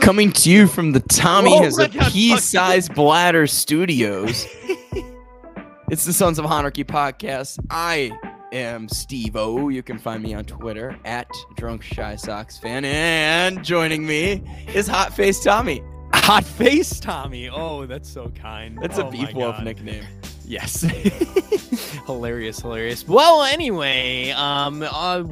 Coming to you from the Tommy Whoa, has a that pea-sized bladder studios. it's the Sons of Honarchy podcast. I am Steve O. You can find me on Twitter at Drunk Chi Sox Fan, and joining me is Hot Face Tommy. Hot face Tommy. Oh, that's so kind. That's Oh a my beef wolf nickname. Yes. hilarious, hilarious. Well, anyway, um, uh,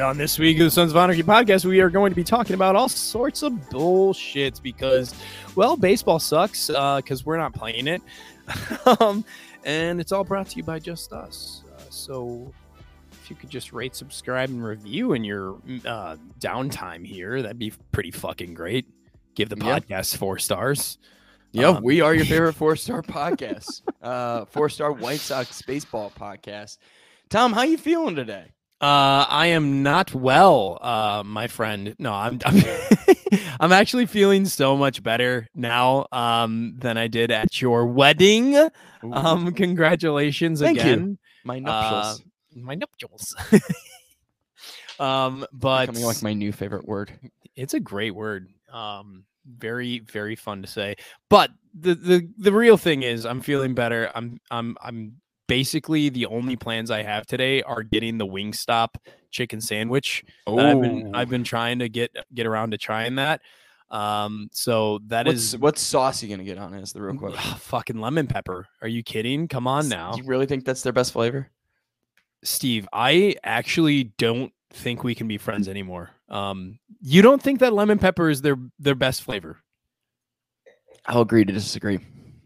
on this week of the Sons of Anarchy podcast, we are going to be talking about all sorts of bullshits because, well, baseball sucks because we're not playing it, um, and it's all brought to you by just us. Uh, so. If you could just rate, subscribe, and review in your uh, downtime here, that'd be pretty fucking great. Give the podcast four stars. Yeah, Um, we are your favorite four-star podcast. Uh, four-star White Sox baseball podcast. Tom, how you feeling today? Uh, I am not well, uh, my friend. No, I'm I'm, I'm actually feeling so much better now um, than I did at your wedding. Ooh, Um, congratulations Thank you. again. my nuptials. My nuptials. um, but Becoming like my new favorite word. it's a great word. Um, very very fun to say. But the the the real thing is, I'm feeling better. I'm I'm I'm basically the only plans I have today are getting the Wingstop chicken sandwich. that I've been I've been trying to get get around to trying that. Um, so that what's is what sauce you gonna get on it? Is the real question. fucking lemon pepper. Are you kidding? Come on now, you really think that's their best flavor? Steve. I actually don't think we can be friends anymore. Um, you don't think that lemon pepper is their their best flavor? I'll agree to disagree.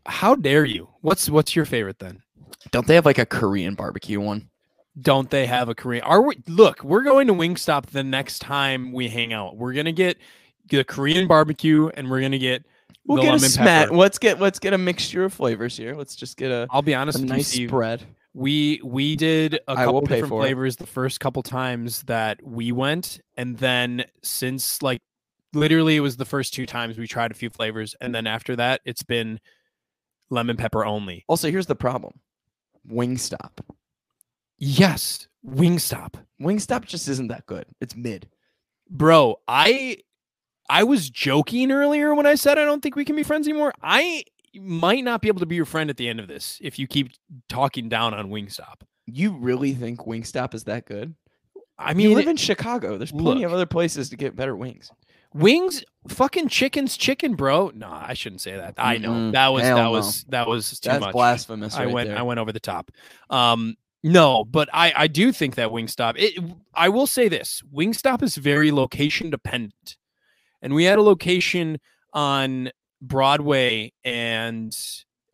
How dare you? What's what's your favorite then? Don't they have like a Korean barbecue one? Don't they have a Korean? Are we? Look, we're going to Wingstop the next time we hang out. We're gonna get the Korean barbecue, and we're gonna get We'll the get a lemon smat. pepper. Let's get let's get a mixture of flavors here. Let's just get a, I'll be honest a with you, nice Steve. spread. We we did a couple different for it. flavors the first couple times that we went, and then since like literally it was the first two times we tried a few flavors, and then after that it's been lemon pepper only. Also, here's the problem: Wingstop. Yes, Wingstop. Wingstop just isn't that good. It's mid. bro i i was joking earlier when i said i don't think we can be friends anymore i might not be able to be your friend at the end of this if you keep talking down on wingstop You really think Wingstop is that good? i mean you live in Chicago. There's plenty of other places to get better wings. wings fucking chicken's chicken bro no i shouldn't say that i know Mm-mm. that was Hell that no. was that was too That's much blasphemous. I went there. I went over the top. Um no, but I I do think that Wingstop it I will say this. Wingstop is very location dependent. And we had a location on Broadway and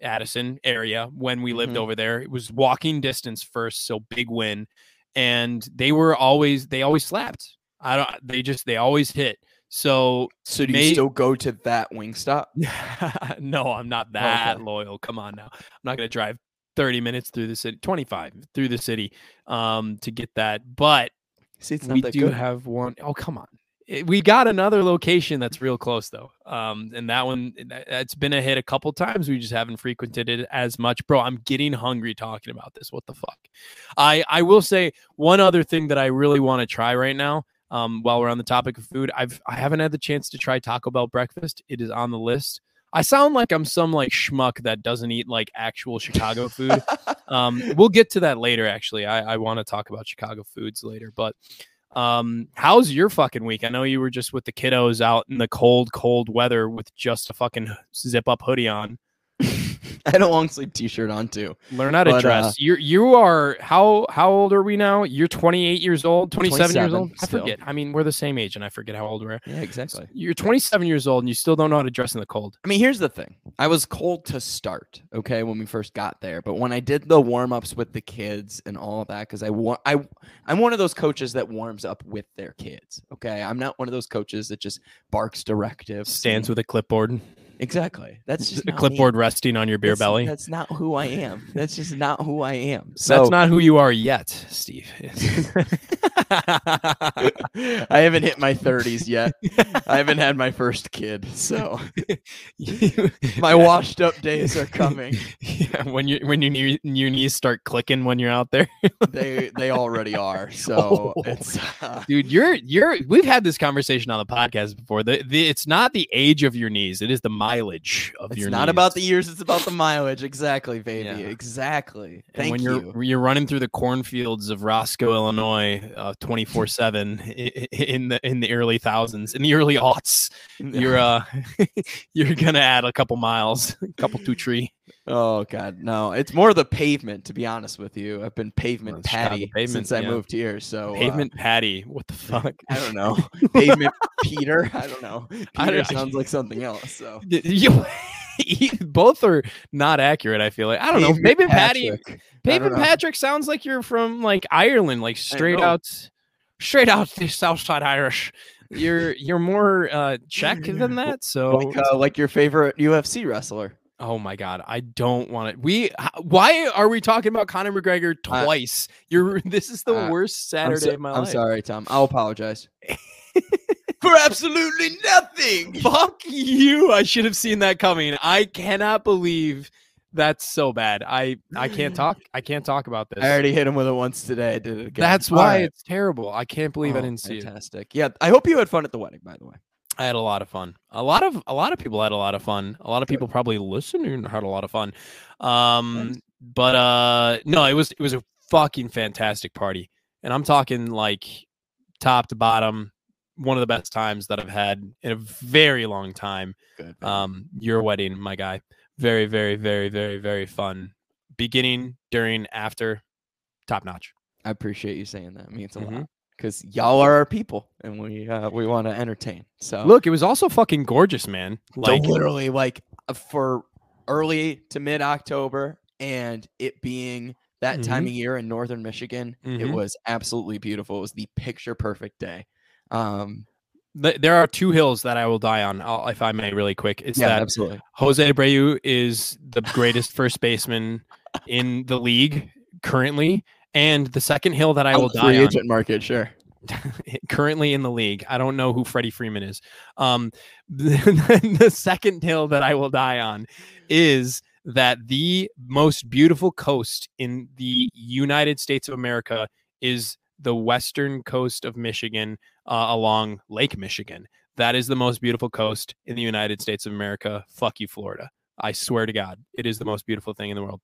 Addison area when we lived Mhm. over there. It was walking distance first, so big win. And they were always they always slapped. I don't they just they always hit. So So do you still go to that Wingstop? Yeah, no, I'm not that Okay. loyal. Come on now. I'm not going to drive 30 minutes through the city, 25 through the city um to get that. But See, it's not we that do good. have one oh come on. It- we got another location that's real close though. Um and that one that- that's been a hit a couple times. We just haven't frequented it as much. Bro, I'm getting hungry talking about this. What the fuck? I I will say one other thing that I really want to try right now. Um, while we're on the topic of food, I've I haven't had the chance to try Taco Bell breakfast. It is on the list. I sound like I'm some like schmuck that doesn't eat like actual Chicago food. um, we'll get to that later. Actually, I, I want to talk about Chicago foods later. But um, how's your fucking week? I know you were just with the kiddos out in the cold, cold weather with just a fucking zip up hoodie on. I had a long sleeve T-shirt on too. Learn how to But, uh, dress. You're you are how how old are we now? You're 28 years old, 27, years 27 old. I forget. I mean, we're the same age, and I forget how old we're. Yeah, exactly. You're 27 years old, and you still don't know how to dress in the cold. I mean, here's the thing. I was cold to start, okay, when we first got there. But when I did the warm ups with the kids and all of that, because I want, I, I'm one of those coaches that warms up with their kids. Okay, I'm not one of those coaches that just barks directives. Stands with a clipboard. Exactly. That's just a not me. clipboard resting on your beer That's- belly. That's not who I am. That's just not who I am. So That's not who you are yet, Steve. I haven't hit my 30s yet. I haven't had my first kid, so my washed up days are coming. Yeah, when you when your knee, your knees start clicking when you're out there, They they already are. So Oh. it's uh, dude. You're you're. We've had this conversation on the podcast before. The, the it's not the age of your knees; it is the mileage of it's your. not about the years, it's about the mileage. Exactly, baby. Yeah. Exactly. And Thank when you. you're you're running through the cornfields of Roscoe, Illinois, twenty four seven in the in the early thousands, in the early aughts, you're uh you're gonna add a couple miles, a couple two tree. Oh god, no! It's more the pavement, to be honest with you. I've been pavement Well, shout out the patty pavement, since I yeah. moved here. So uh, Pavement patty. What the fuck? I don't know. pavement Peter. I don't know. Peter don't- sounds like something else. So you both are not accurate. I feel like I don't know. Pavement patty. Patrick. I don't Pavement. Patrick sounds like you're from like Ireland, like straight out, straight out the South Side Irish. You're you're more uh Czech than that. So Like, uh, like your favorite UFC wrestler. Oh my god, I don't want it. We why are we talking about Conor McGregor Uh, twice? you're this is the uh, worst Saturday so- of my life. I'm sorry, Tom. I'll apologize. For absolutely nothing. Fuck you! I should have seen that coming. I cannot believe that's so bad. I I can't talk. I can't talk about this. I already hit him with it once today. I did it again. That's why right. it's terrible. I can't believe I Oh, didn't see it. Fantastic. Yeah, I hope you had fun at the wedding. By the way, I had a lot of fun. A lot of a lot of people had a lot of fun. A lot of people probably listening had a lot of fun. Um, but uh, no, it was it was a fucking fantastic party, and I'm talking like top to bottom, one of the best times that I've had in a very long time. good. Um, your wedding, my guy, very very very very very fun. Beginning, during, after, top notch. I appreciate you saying that. It means a Mhm. lot because y'all are our people, and we uh, we want to entertain. So Look, it was also fucking gorgeous, man. like literally like uh, for early to mid October, and it being that time of year in northern Michigan, it Mhm. was absolutely beautiful. It was the picture perfect day. Um, there are two hills that I will die on, if I may, really quick. It's yeah, that absolutely. Jose Abreu is the greatest first baseman in the league currently, and the second hill that I will die free on agent market, sure. currently in the league. I don't know who Freddie Freeman is. Um, the, the second hill that I will die on is that the most beautiful coast in the United States of America is the western coast of Michigan uh, along Lake Michigan. That is the most beautiful coast in the United States of America. Fuck you, Florida. I swear to God, it is the most beautiful thing in the world.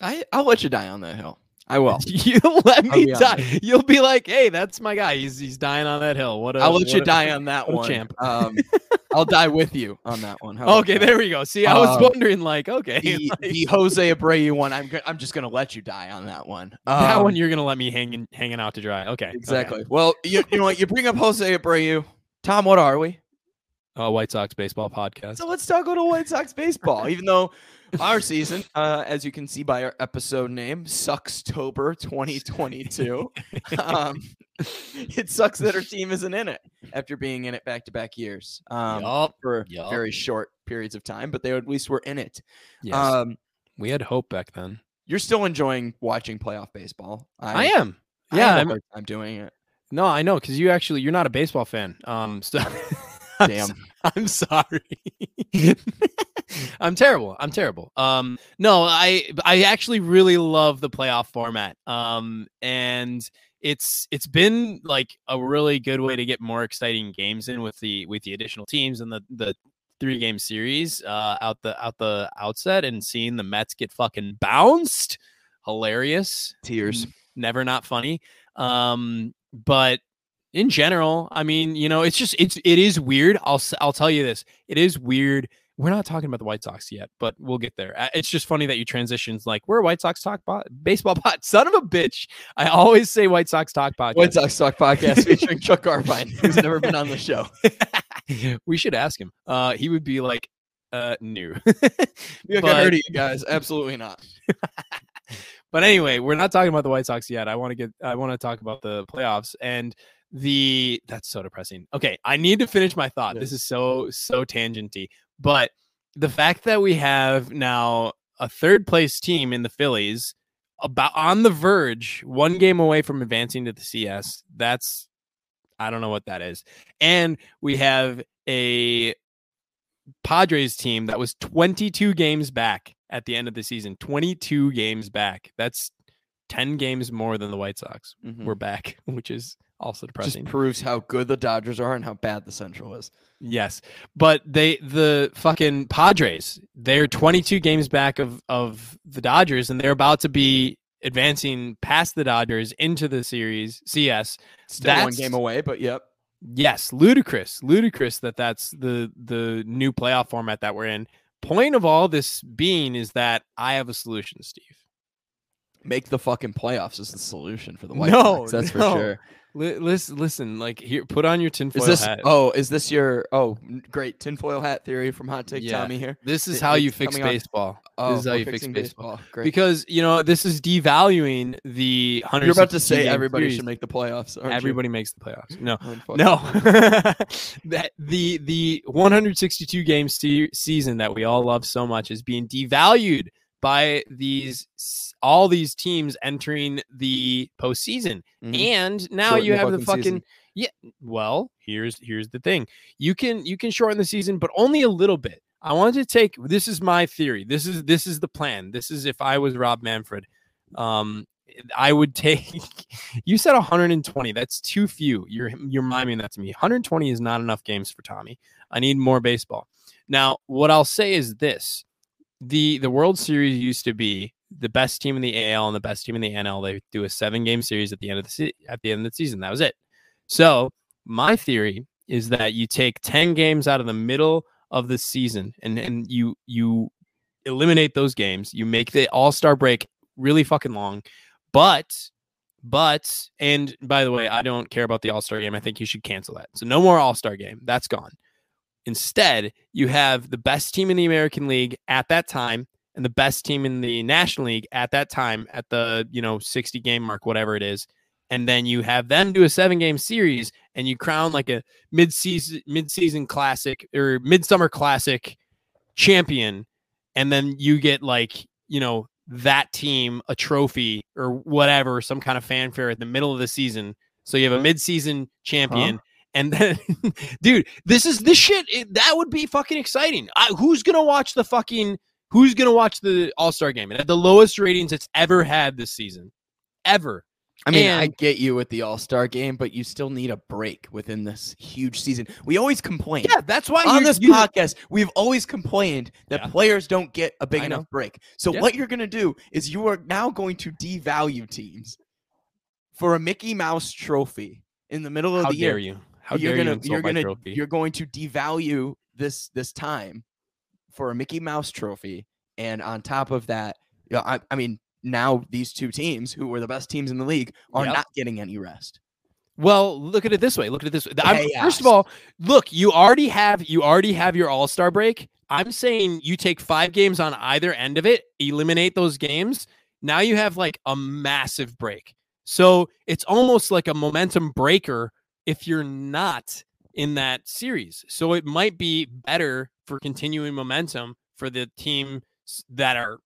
I I'll let you die on that hill. I will. You'll let me die. You'll be like, "Hey, that's my guy. He's he's dying on that hill." What? A, I'll let you a- die on that one. champ. Um, I'll die with you on that one. How Okay, that? there we go. See, I was Um, wondering, like, okay, The, like, the Jose Abreu one, I'm I'm just gonna let you die on that one. that Um, one you're gonna let me hanging hanging out to dry. Okay, okay. exactly. Well, you, you know what? You bring up Jose Abreu. Tom, what are we? Oh, White Sox baseball podcast. So let's talk a little White Sox baseball. Even though our season, uh, as you can see by our episode name, Suckstober 2022. um, it sucks that our team isn't in it after being in it back to back years um, Yup, for yup. very short periods of time, but they at least were in it. Yes, Um, we had hope back then. you're still enjoying watching playoff baseball. I, am. I Yeah, have a I'm, doing it. no, I know because you actually you're not a baseball fan. Um, so Damn. I'm sorry. I'm terrible. I'm terrible. Um, no, I I actually really love the playoff format. Um, and it's it's been like a really good way to get more exciting games in with the with the additional teams and the the three game series uh out the out the outset and seeing the Mets get fucking bounced. Hilarious Tears. never not funny um but in general i mean you know it's just it's it is weird i'll I'll tell you this it is weird we're not talking about the white sox yet but we'll get there it's just funny that you transitions like we're a white sox talk bot baseball bot son of a bitch i always say white sox talk podcast White Sox Talk podcast featuring Chuck Garfien, who's never been on the show. we should ask him uh he would be like uh new like, But- I heard of you guys. Absolutely not. But anyway, we're not talking about the White Sox yet. I want to get I want to talk about the playoffs and the that's so depressing. Okay, I need to finish my thought. This is so so tangenty. But the fact that we have now a third place team in the Phillies about on the verge, one game away from advancing to the CS. That's I don't know what that is. And we have a Padres team that was 22 games back at the end of the season. 22 games back. That's 10 games more than the White Sox. Mhm. We're back, which is also depressing. Just proves how good the Dodgers are and how bad the Central is. Yes, but they the fucking Padres they're 22 games back of of the Dodgers, and they're about to be advancing past the Dodgers into the series CS. Still one That's- game away, but yep. Yes, ludicrous, ludicrous that that's the the new playoff format that we're in. Point of all this being is that I have a solution, Steve. Make the fucking playoffs is the solution for the White No, Sox. That's no. for sure. Li- listen, listen, like here, put on your tinfoil Is this? hat. Oh, is this your? Oh, great tinfoil hat theory from Hot Take Yeah. Tommy here. this is it- how oh, you fix baseball. Oh, this is how you fix baseball. Great. because you know this is devaluing the 100 You're about to say everybody should make the playoffs. aren't you? everybody makes the playoffs no Oh, no that the the 162 game se- season that we all love so much is being devalued by these all these teams entering the postseason. Mhm. and now Shorten you the have the fucking fucking season. yeah well here's here's the thing. You can you can shorten the season but only a little bit. I wanted to take this is my theory. This is this is the plan. This is if i was rob manfred um i would take you said 120 that's too few. You're you're miming that to me. 120 is not enough games for tommy. I need more baseball. Now what i'll say is this the the world series used to be the best team in the AL and the best team in the NL. They do a seven game series at the end of the se- at the end of the season. That was it. So my theory is that you take ten games out of the middle of the season and and you you eliminate those games. You make the All Star break really fucking long, but but and by the way, I don't care about the All Star game. I think you should cancel that. So no more All Star game. That's gone. Instead, you have the best team in the American League at that time and the best team in the National League at that time at the, you know, 60 game mark, whatever it is. And then you have them do a seven game series and you crown like a mid-season mid-season classic or midsummer classic champion. And then you get like, you know, that team a trophy or whatever, some kind of fanfare at the middle of the season. So you have a uh-huh. mid-season uh-huh. champion. And then, dude, this is this shit. It, that would be fucking exciting. I, who's gonna watch the fucking? Who's gonna watch the All Star game? It had the lowest ratings it's ever had this season, ever. I mean, I get you with the All Star game, but you still need a break within this huge season. We always complain. Yeah, that's why on this you- podcast, we've always complained that Yeah. players don't get a big I know. enough break. So Yeah. what you're going to do is you are now going to devalue teams for a Mickey Mouse trophy in the middle of How the year. dare you? How you're gonna insult you're gonna trophy? you're going to devalue this this time for a Mickey Mouse trophy, and on top of that, you know, I, I mean, now these two teams who were the best teams in the league are Yep. not getting any rest. Well, look at it this way. Look at it this way. First of all, look, you already have you already have your All Star break. I'm saying you take five games on either end of it, eliminate those games. Now you have like a massive break. So it's almost like a momentum breaker if you're not in that series. So it might be better for continuing momentum for the team that are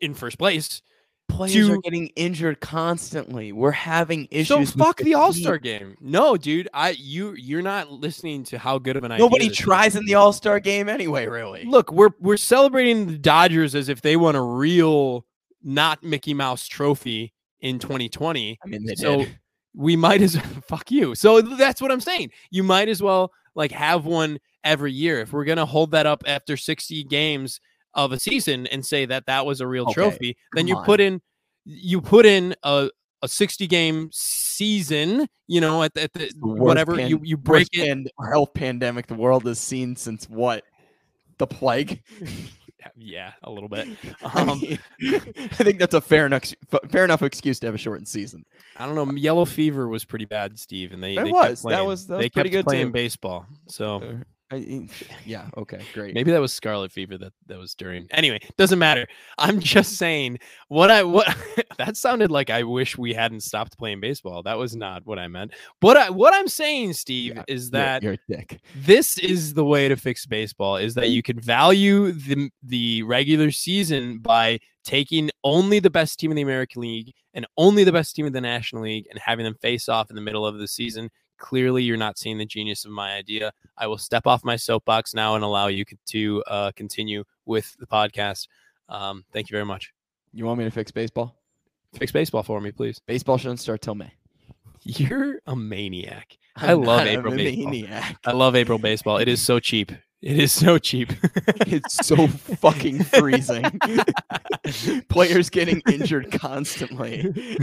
in first place. Players are getting injured constantly. We're having issues. so fuck the All Star game. No, dude, I you you're not listening to how good of an idea. Nobody this is. tries in the All Star game anyway. Really. Look, we're we're celebrating the Dodgers as if they won a real not Mickey Mouse trophy in 2020. I mean, they So did. We might as fuck you. So that's what I'm saying. You might as well like have one every year. If we're gonna hold that up after 60 games of a season and say that that was a real Okay, trophy, then you on. put in you put in a a 60 game season. You know, at the, at the the whatever pan- you you break it. pand- health pandemic the world has seen since what? The plague. Yeah, a little bit. I, Um, I think that's a fair enough fair enough excuse to have a shortened season. I don't know. Yellow fever was pretty bad, Steve, and they It they was. Kept that playing, was- that they pretty kept good, playing too. baseball. So I, yeah. Okay. Great. Maybe that was scarlet fever that that was during. Anyway, doesn't matter. I'm just saying what I what that sounded like. I wish we hadn't stopped playing baseball. That was not what I meant. What I what I'm saying, Steve, Yeah, is You're- that you're, dick. this is the way to fix baseball is that you can value the the regular season by taking only the best team in the American League and only the best team in the National League and having them face off in the middle of the season. Clearly, you're not seeing the genius of my idea. I will step off my soapbox now and allow you to uh, continue with the podcast. Um, thank you very much. You want me to fix baseball? Fix baseball for me, please. Baseball shouldn't start till May. You're a maniac. I I'm love not a April baseball. maniac. I love April baseball. It is so cheap. It is so cheap. It's so fucking freezing. Players getting injured constantly.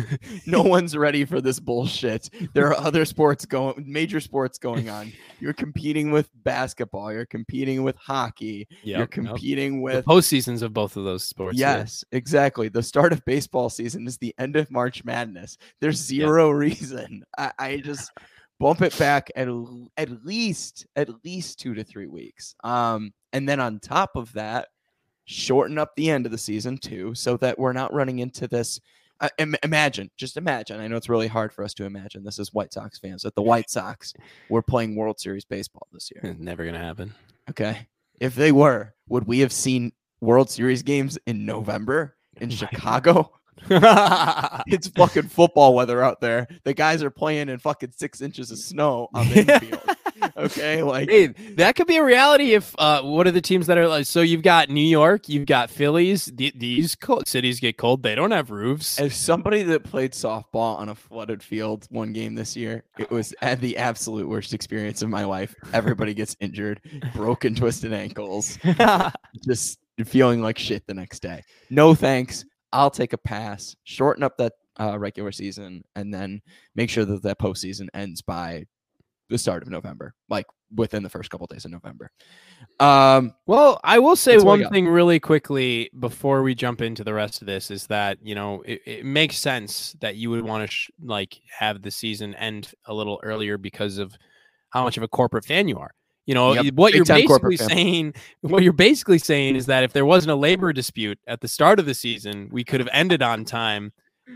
No one's ready for this bullshit. There are other sports going, major sports going on. You're competing with basketball. You're competing with hockey. You're Yep, yep. competing The with. postseasons of both of those sports. Yes, exactly. The start of baseball season is the end of March Madness. There's zero reason. I, I just bump it back at at least at least two to three weeks. Um, and then on top of that, shorten up the end of the season too, so that we're not running into this. Uh, im- imagine, just imagine. I know it's really hard for us to imagine. This is White Sox fans that the White Sox were playing World Series baseball this year. Never gonna happen. Okay. If they were, would we have seen World Series games in November in Chicago? It's fucking football weather out there. The guys are playing in fucking six inches of snow on the infield. Okay. Like, hey, that could be a reality if uh what are the teams that are like so you've got New York, you've got Phillies, the, these cold cities get cold, they don't have roofs. as somebody that played softball on a flooded field one game this year, it was at the absolute worst experience of my life. Everybody gets injured, broken, twisted ankles. just feeling like shit the next day. No thanks. I'll take a pass. Shorten up that uh, regular season and then make sure that that postseason ends by the start of November, like within the first couple days of November. Um, Well, I will say That's what I one thing really quickly before we jump into the rest of this is that you know it, it makes sense that you would want to sh- like have the season end a little earlier because of how much of a corporate fan you are. You know Yep, what big you're basically corporate saying. What you're basically saying is that if there wasn't a labor dispute at the start of the season, we could have ended on time.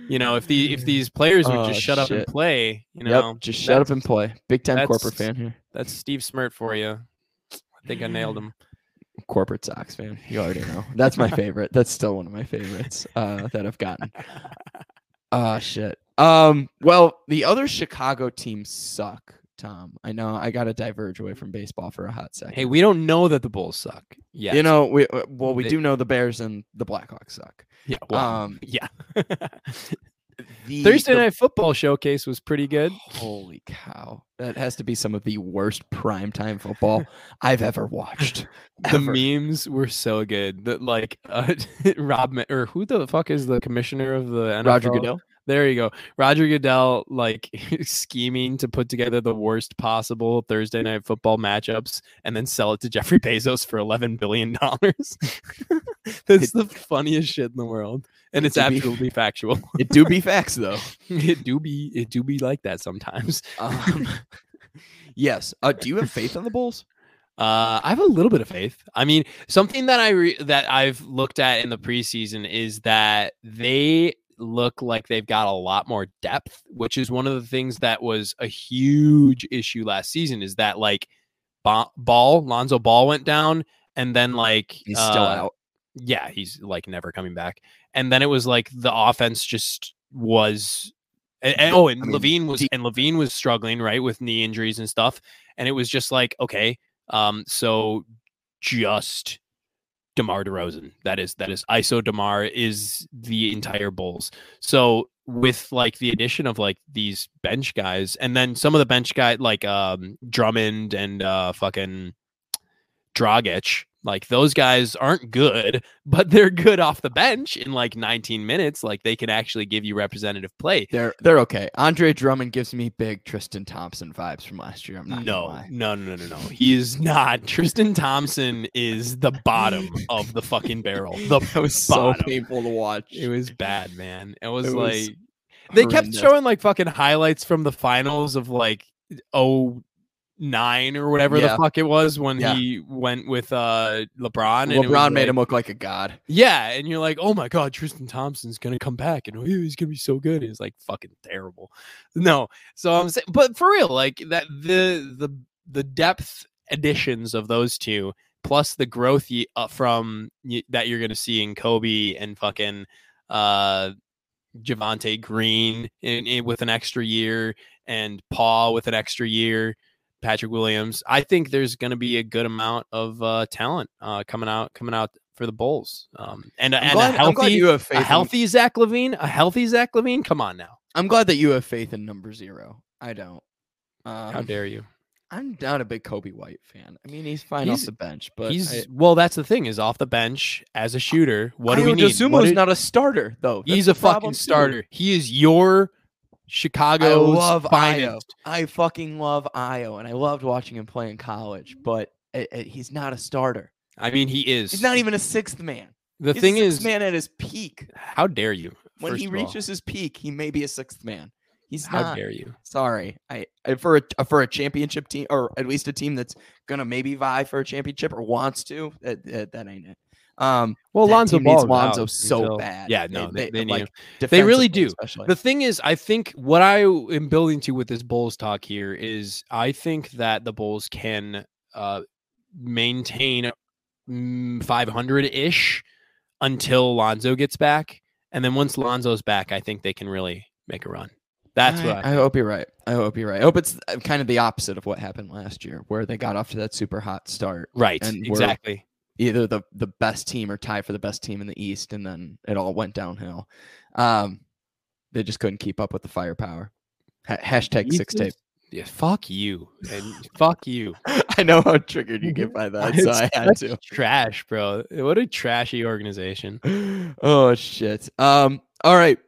You know, if the if these players would Oh, just shut up and play, you know, yep, just shut up and play. Big time corporate fan here. That's Steve Smirt for you. I think I nailed him. Corporate Sox fan. You already know. That's my favorite. That's still one of my favorites uh, that I've gotten. Ah, shit. Um, well, the other Chicago teams suck, Tom. I know I got to diverge away from baseball for a hot second. Hey, we don't know that the Bulls suck. Yeah, You know, we uh, well, we They- do know the Bears and the Blackhawks suck. Yeah. Well, Um, yeah. the, Thursday the- night football showcase was pretty good. Holy cow! That has to be some of the worst primetime football I've ever watched. The Ever. memes were so good that like uh, Rob or who the fuck is the commissioner of the NFL? Roger Goodell. There you go. Roger Goodell like scheming to put together the worst possible Thursday night football matchups and then sell it to Jeffrey Bezos for 11 billion dollars. That's the funniest shit in the world. And it's be- absolutely factual. It do be facts though. it do be it do be like that sometimes. Um, yes. Uh, do you have faith in the Bulls? Uh, I have a little bit of faith. I mean, something that I re- that I've looked at in the preseason is that they look like they've got a lot more depth, which is one of the things that was a huge issue last season. Is that like Ball Lonzo Ball went down, and then like He's still uh, out. yeah, he's like never coming back. And then it was like the offense just was. And, and- oh, and I mean, LaVine was and LaVine was struggling right with knee injuries and stuff. And it was just like okay, um, so just DeMar DeRozan. That is that is ISO Demar is the entire Bulls. So with like the addition of like these bench guys, and then some of the bench guy like um Drummond and uh fucking Dragic, like those guys aren't good, but they're good off the bench in like 19 minutes. Like they can actually give you representative play. They're they're okay. Andre Drummond gives me big Tristan Thompson vibes from last year. I'm not No, no, no, no, no. He is not. Tristan Thompson is the bottom of the fucking barrel. The That was so painful to watch. It was bad, man. It was It like was they kept showing like fucking highlights from the finals of like oh nine or whatever Yeah. the fuck it was when Yeah. he went with uh LeBron. and LeBron made like- him look like a god. Yeah, and you're like, oh my god, Tristan Thompson's gonna come back and oh, he's gonna be so good. He's like fucking terrible. No, so I'm saying, but for real, like that the the the depth additions of those two plus the growth ye, uh, from that you're gonna see in Coby and fucking uh Javonte Green in, in with an extra year and Paul with an extra year. Patrick Williams. I think there's going to be a good amount of uh, talent uh, coming out coming out for the Bulls. Um, and a- I'm and glad, a healthy you have faith. a in- healthy Zach LaVine, a healthy Zach LaVine. Come on now, I'm glad that you have faith in number zero. I don't. how Um, dare you? I'm not a big Coby White fan. I mean, he's fine He's- off the bench, but He's I, well. That's the thing is off the bench as a shooter. What do we need? Did- not a starter though. That's he's a fucking problem, too. starter. He is your Chicago's love Ayo. finest. I fucking love Ayo, and I loved watching him play in college. But it, it- he's not a starter. I mean, he is. He's not even a sixth man. the He's thing is, man at his peak. how dare you? When he of all. reaches his peak, he may be a sixth man. He's how not. dare you? Sorry, I, I for a uh, for a championship team, or at least a team that's gonna maybe vie for a championship or wants to. That that, that ain't it. Um, Well, Lonzo needs Lonzo out so until- bad. Yeah, no, they, they, like him. They really do. Especially. The thing is, I think what I am building to with this Bulls talk here is I think that the Bulls can uh, maintain 500 ish until Lonzo gets back. And then once Lonzo's back, I think they can really make a run. That's I, what I, I hope you're right. I hope you're right. I hope it's kind of the opposite of what happened last year, where they got off to that super hot start. right. Exactly. Either the the best team or tie for the best team in the East, and then it all went downhill. Um, they just couldn't keep up with the firepower. Ha- hashtag six tape. Yeah, fuck you. And fuck you. I know how triggered you get by that, so I had to. Trash, bro. What a trashy organization. oh shit. Um. All right.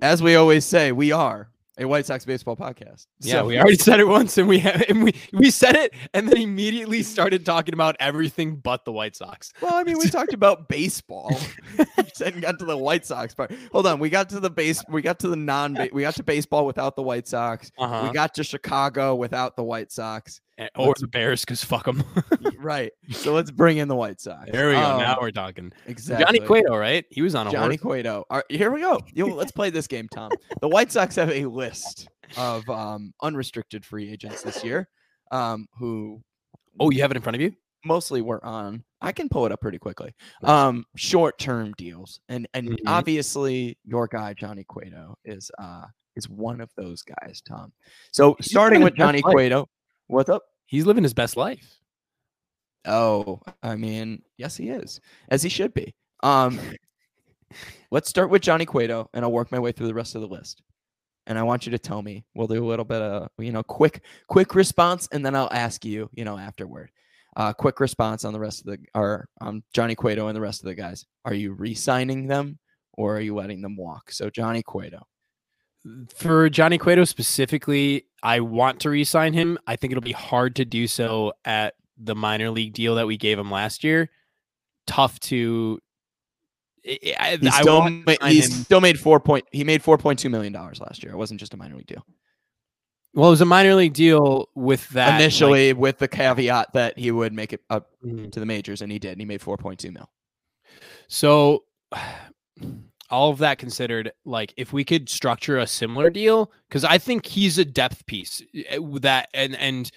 As we always say, we are a White Sox baseball podcast. Yeah, So- we already said it once, and we have, and we we said it, and then immediately started talking about everything but the White Sox. Well, I mean, we talked about baseball. Said got to the White Sox part. Hold on, we got to the base. We got to the non. We got to baseball without the White Sox. Uh-huh. We got to Chicago without the White Sox. Or let's- the Bears, because fuck them. right. So let's bring in the White Sox. there we go. Um, now we're talking. exactly. Johnny Cueto, right? He was on a Johnny horse. Cueto. All right, here we go. Yo, let's play this game, Tom. The White Sox have a list of um, unrestricted free agents this year, um, who Oh, you have it in front of you? mostly were on. I can pull it up pretty quickly. Um, short-term deals, and and Mhm. obviously your guy Johnny Cueto is uh is one of those guys, Tom. So starting with Johnny. Cueto, what's up? He's living his best life. Oh, I mean, yes, he is, as he should be. Um, let's start with Johnny Cueto, and I'll work my way through the rest of the list. And I want you to tell me. We'll do a little bit of you know quick quick response, and then I'll ask you you know afterward. Uh, quick response on the rest of the or um, Johnny Cueto and the rest of the guys. Are you re-signing them or are you letting them walk? So Johnny Cueto. For Johnny Cueto specifically, I want to re-sign him. I think it'll be hard to do so at the minor league deal that we gave him last year. Tough to. I, I- He still want to he him. still made four point. He made four point two million dollars last year. It wasn't just a minor league deal. Well, it was a minor league deal with that like- initially with the caveat that he would make it up Mhm. to the majors and he did and he made 4.2 mil So, all of that considered, like if we could structure a similar deal, because I think he's a depth piece eh, that, and and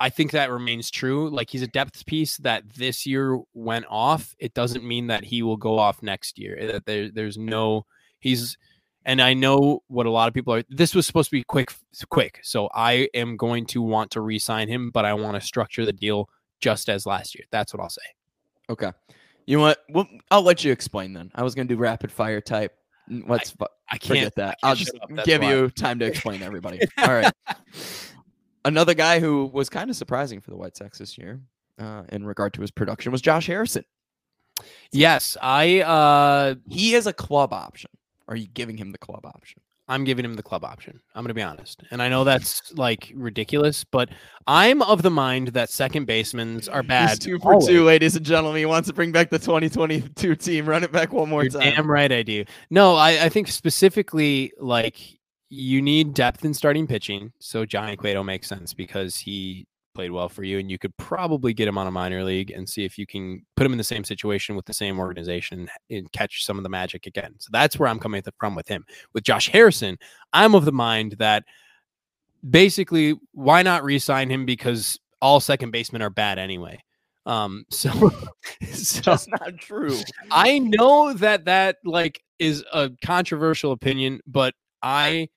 I think that remains true. Like he's a depth piece that this year went off. It doesn't mean that he will go off next year. eh, That there, there's no he's. And I know what a lot of people are. This was supposed to be quick, quick. So I am going to want to re-sign him, but I want to structure the deal just as last year. That's what I'll say. okay you know what? Well, i'll let you explain then. I was going to do rapid fire type. Let's fu- I can't forget that. can't i'll just give why. you time to explain to everybody. All right. Another guy who was kind of surprising for the white sox this year uh, in regard to his production was josh harrison. Yes, I uh he is a club option. Are you giving him the club option I'm giving him the club option. I'm going to be honest. And I know that's like ridiculous, but I'm of the mind that second basemans are bad. He's two for always. two ladies and gentlemen he wants to bring back the 2022 team run it back one more You're time damn right I do. No, I, I think specifically like you need depth in starting pitching. So Johnny Cueto makes sense because he played well for you, and you could probably get him on a minor league and see if you can put him in the same situation with the same organization and catch some of the magic again. So that's where I'm coming from with him. With Josh Harrison, I'm of the mind that basically, why not re-sign him because all second basemen are bad anyway. Um, so, so that's not true. I know that that like is a controversial opinion, but I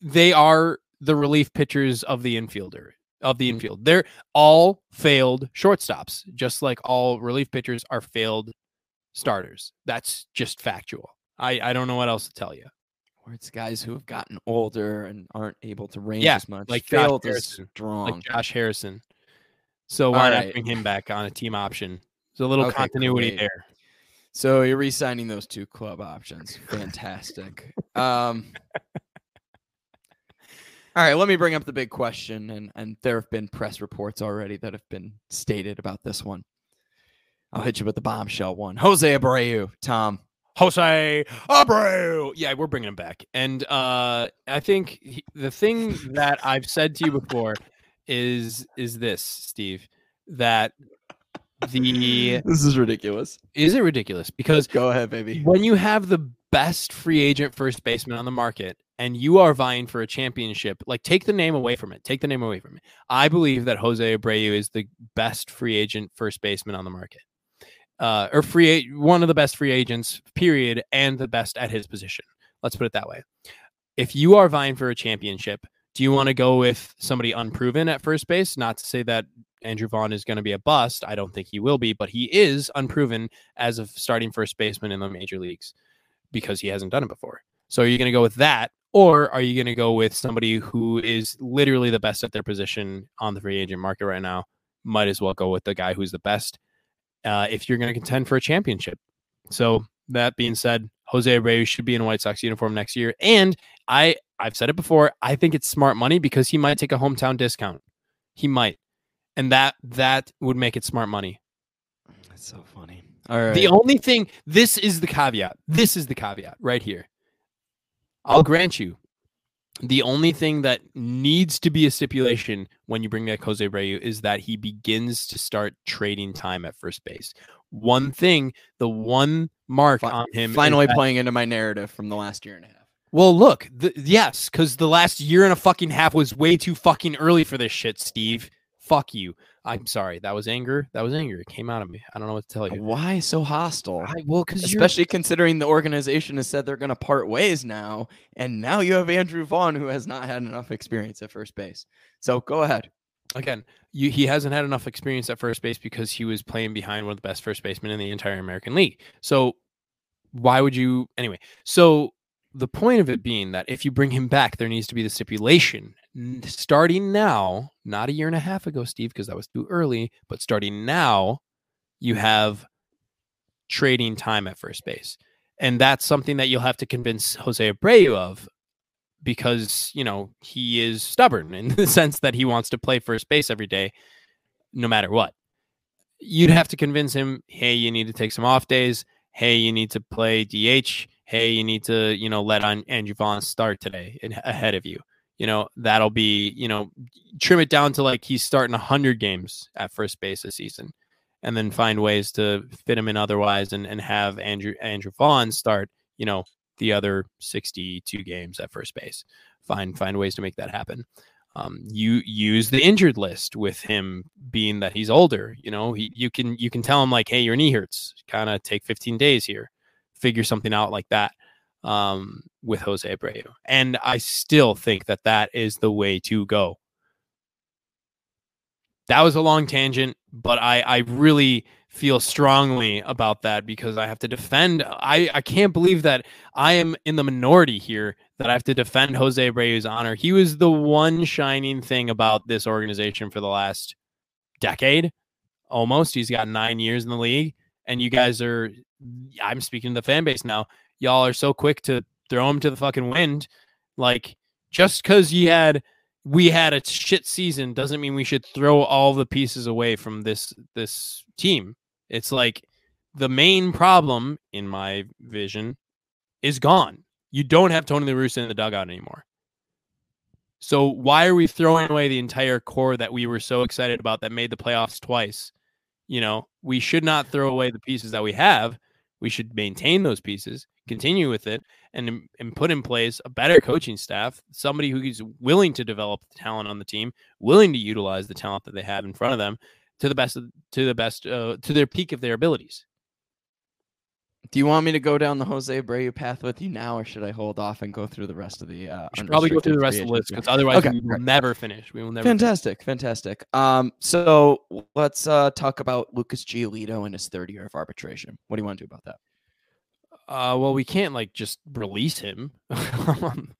they are the relief pitchers of the infielder of the mm-hmm. infield. They're all failed shortstops, just like all relief pitchers are failed starters. That's just factual. I I don't know what else to tell you. Or it's guys who have gotten older and aren't able to range yeah, as much. Like failed Josh is strong. Like Josh Harrison. So why not bring him back on a team option? There's a little okay, continuity great. there. So you're re-signing those two club options. Fantastic. um, all right, let me bring up the big question, and and there have been press reports already that have been stated about this one. I'll hit you with the bombshell one. Jose Abreu, Tom. Jose Abreu. Yeah, we're bringing him back, and uh, I think he, the thing that I've said to you before is is this, Steve, that the this is ridiculous. Is it ridiculous? Because go ahead, baby. When you have the best free agent first baseman on the market and you are vying for a championship, like take the name away from it. Take the name away from it. I believe that Jose Abreu is the best free agent first baseman on the market. Uh, or free one of the best free agents, period, and the best at his position. Let's put it that way. If you are vying for a championship, do you want to go with somebody unproven at first base? Not to say that Andrew Vaughn is going to be a bust. I don't think he will be, but he is unproven as a starting first baseman in the major leagues because he hasn't done it before. So are you going to go with that? Or are you going to go with somebody who is literally the best at their position on the free agent market right now? Might as well go with the guy who's the best uh, if you're going to contend for a championship. So that being said, Jose Abreu should be in a White Sox uniform next year. And I, I've said it before, I think it's smart money because he might take a hometown discount. He might. And that that would make it smart money. That's so funny. All right. The only thing, this is the caveat. This is the caveat right here. I'll grant you, the only thing that needs to be a stipulation when you bring back Jose Abreu is that he begins to start trading time at first base. One thing, the one mark on him. Finally that, playing into my narrative from the last year and a half. Well, look, the, yes, because the last year and a fucking half was way too fucking early for this shit, Steve. Fuck you. I'm sorry. That was anger. That was anger. It came out of me. I don't know what to tell you. Why so hostile? I, well, because especially considering the organization has said they're going to part ways now, and now you have Andrew Vaughn who has not had enough experience at first base. So go ahead. Again, you, he hasn't had enough experience at first base because he was playing behind one of the best first basemen in the entire American League. So why would you anyway? So the point of it being that if you bring him back, there needs to be the stipulation starting now, not a year and a half ago, Steve, because that was too early, but starting now, you have trading time at first base. And that's something that you'll have to convince Jose Abreu of because, you know, he is stubborn in the sense that he wants to play first base every day, no matter what. You'd have to convince him, hey, you need to take some off days. Hey, you need to play DH. Hey, you need to, you know, let on Andrew Vaughn start today ahead of you you know, that'll be, you know, trim it down to like he's starting 100 games at first base this season and then find ways to fit him in otherwise and, and have Andrew Andrew Vaughn start, you know, the other 62 games at first base. Find find ways to make that happen. Um, you use the injured list with him being that he's older. You know, he, you can you can tell him like, hey, your knee hurts. Kind of take 15 days here. Figure something out like that um, with Jose Abreu. And I still think that that is the way to go. That was a long tangent, but I, I really feel strongly about that because I have to defend. I, I can't believe that I am in the minority here that I have to defend Jose Abreu's honor. He was the one shining thing about this organization for the last decade almost. He's got nine years in the league. And you guys are, I'm speaking to the fan base now y'all are so quick to throw him to the fucking wind. Like just because you had we had a shit season doesn't mean we should throw all the pieces away from this this team. It's like the main problem in my vision is gone. You don't have Tony La Russa in the dugout anymore. So why are we throwing away the entire core that we were so excited about that made the playoffs twice? You know, we should not throw away the pieces that we have. We should maintain those pieces, continue with it, and and put in place a better coaching staff, somebody who is willing to develop the talent on the team, willing to utilize the talent that they have in front of them to the best of, to the best uh, to their peak of their abilities. Do you want me to go down the Jose Abreu path with you now, or should I hold off and go through the rest of the? Uh, should probably go through the rest of the list because otherwise Okay, we will never finish. We will never. Fantastic, fantastic. Um, so let's uh talk about Lucas Giolito and his third year of arbitration. What do you want to do about that? Uh, well, we can't like just release him.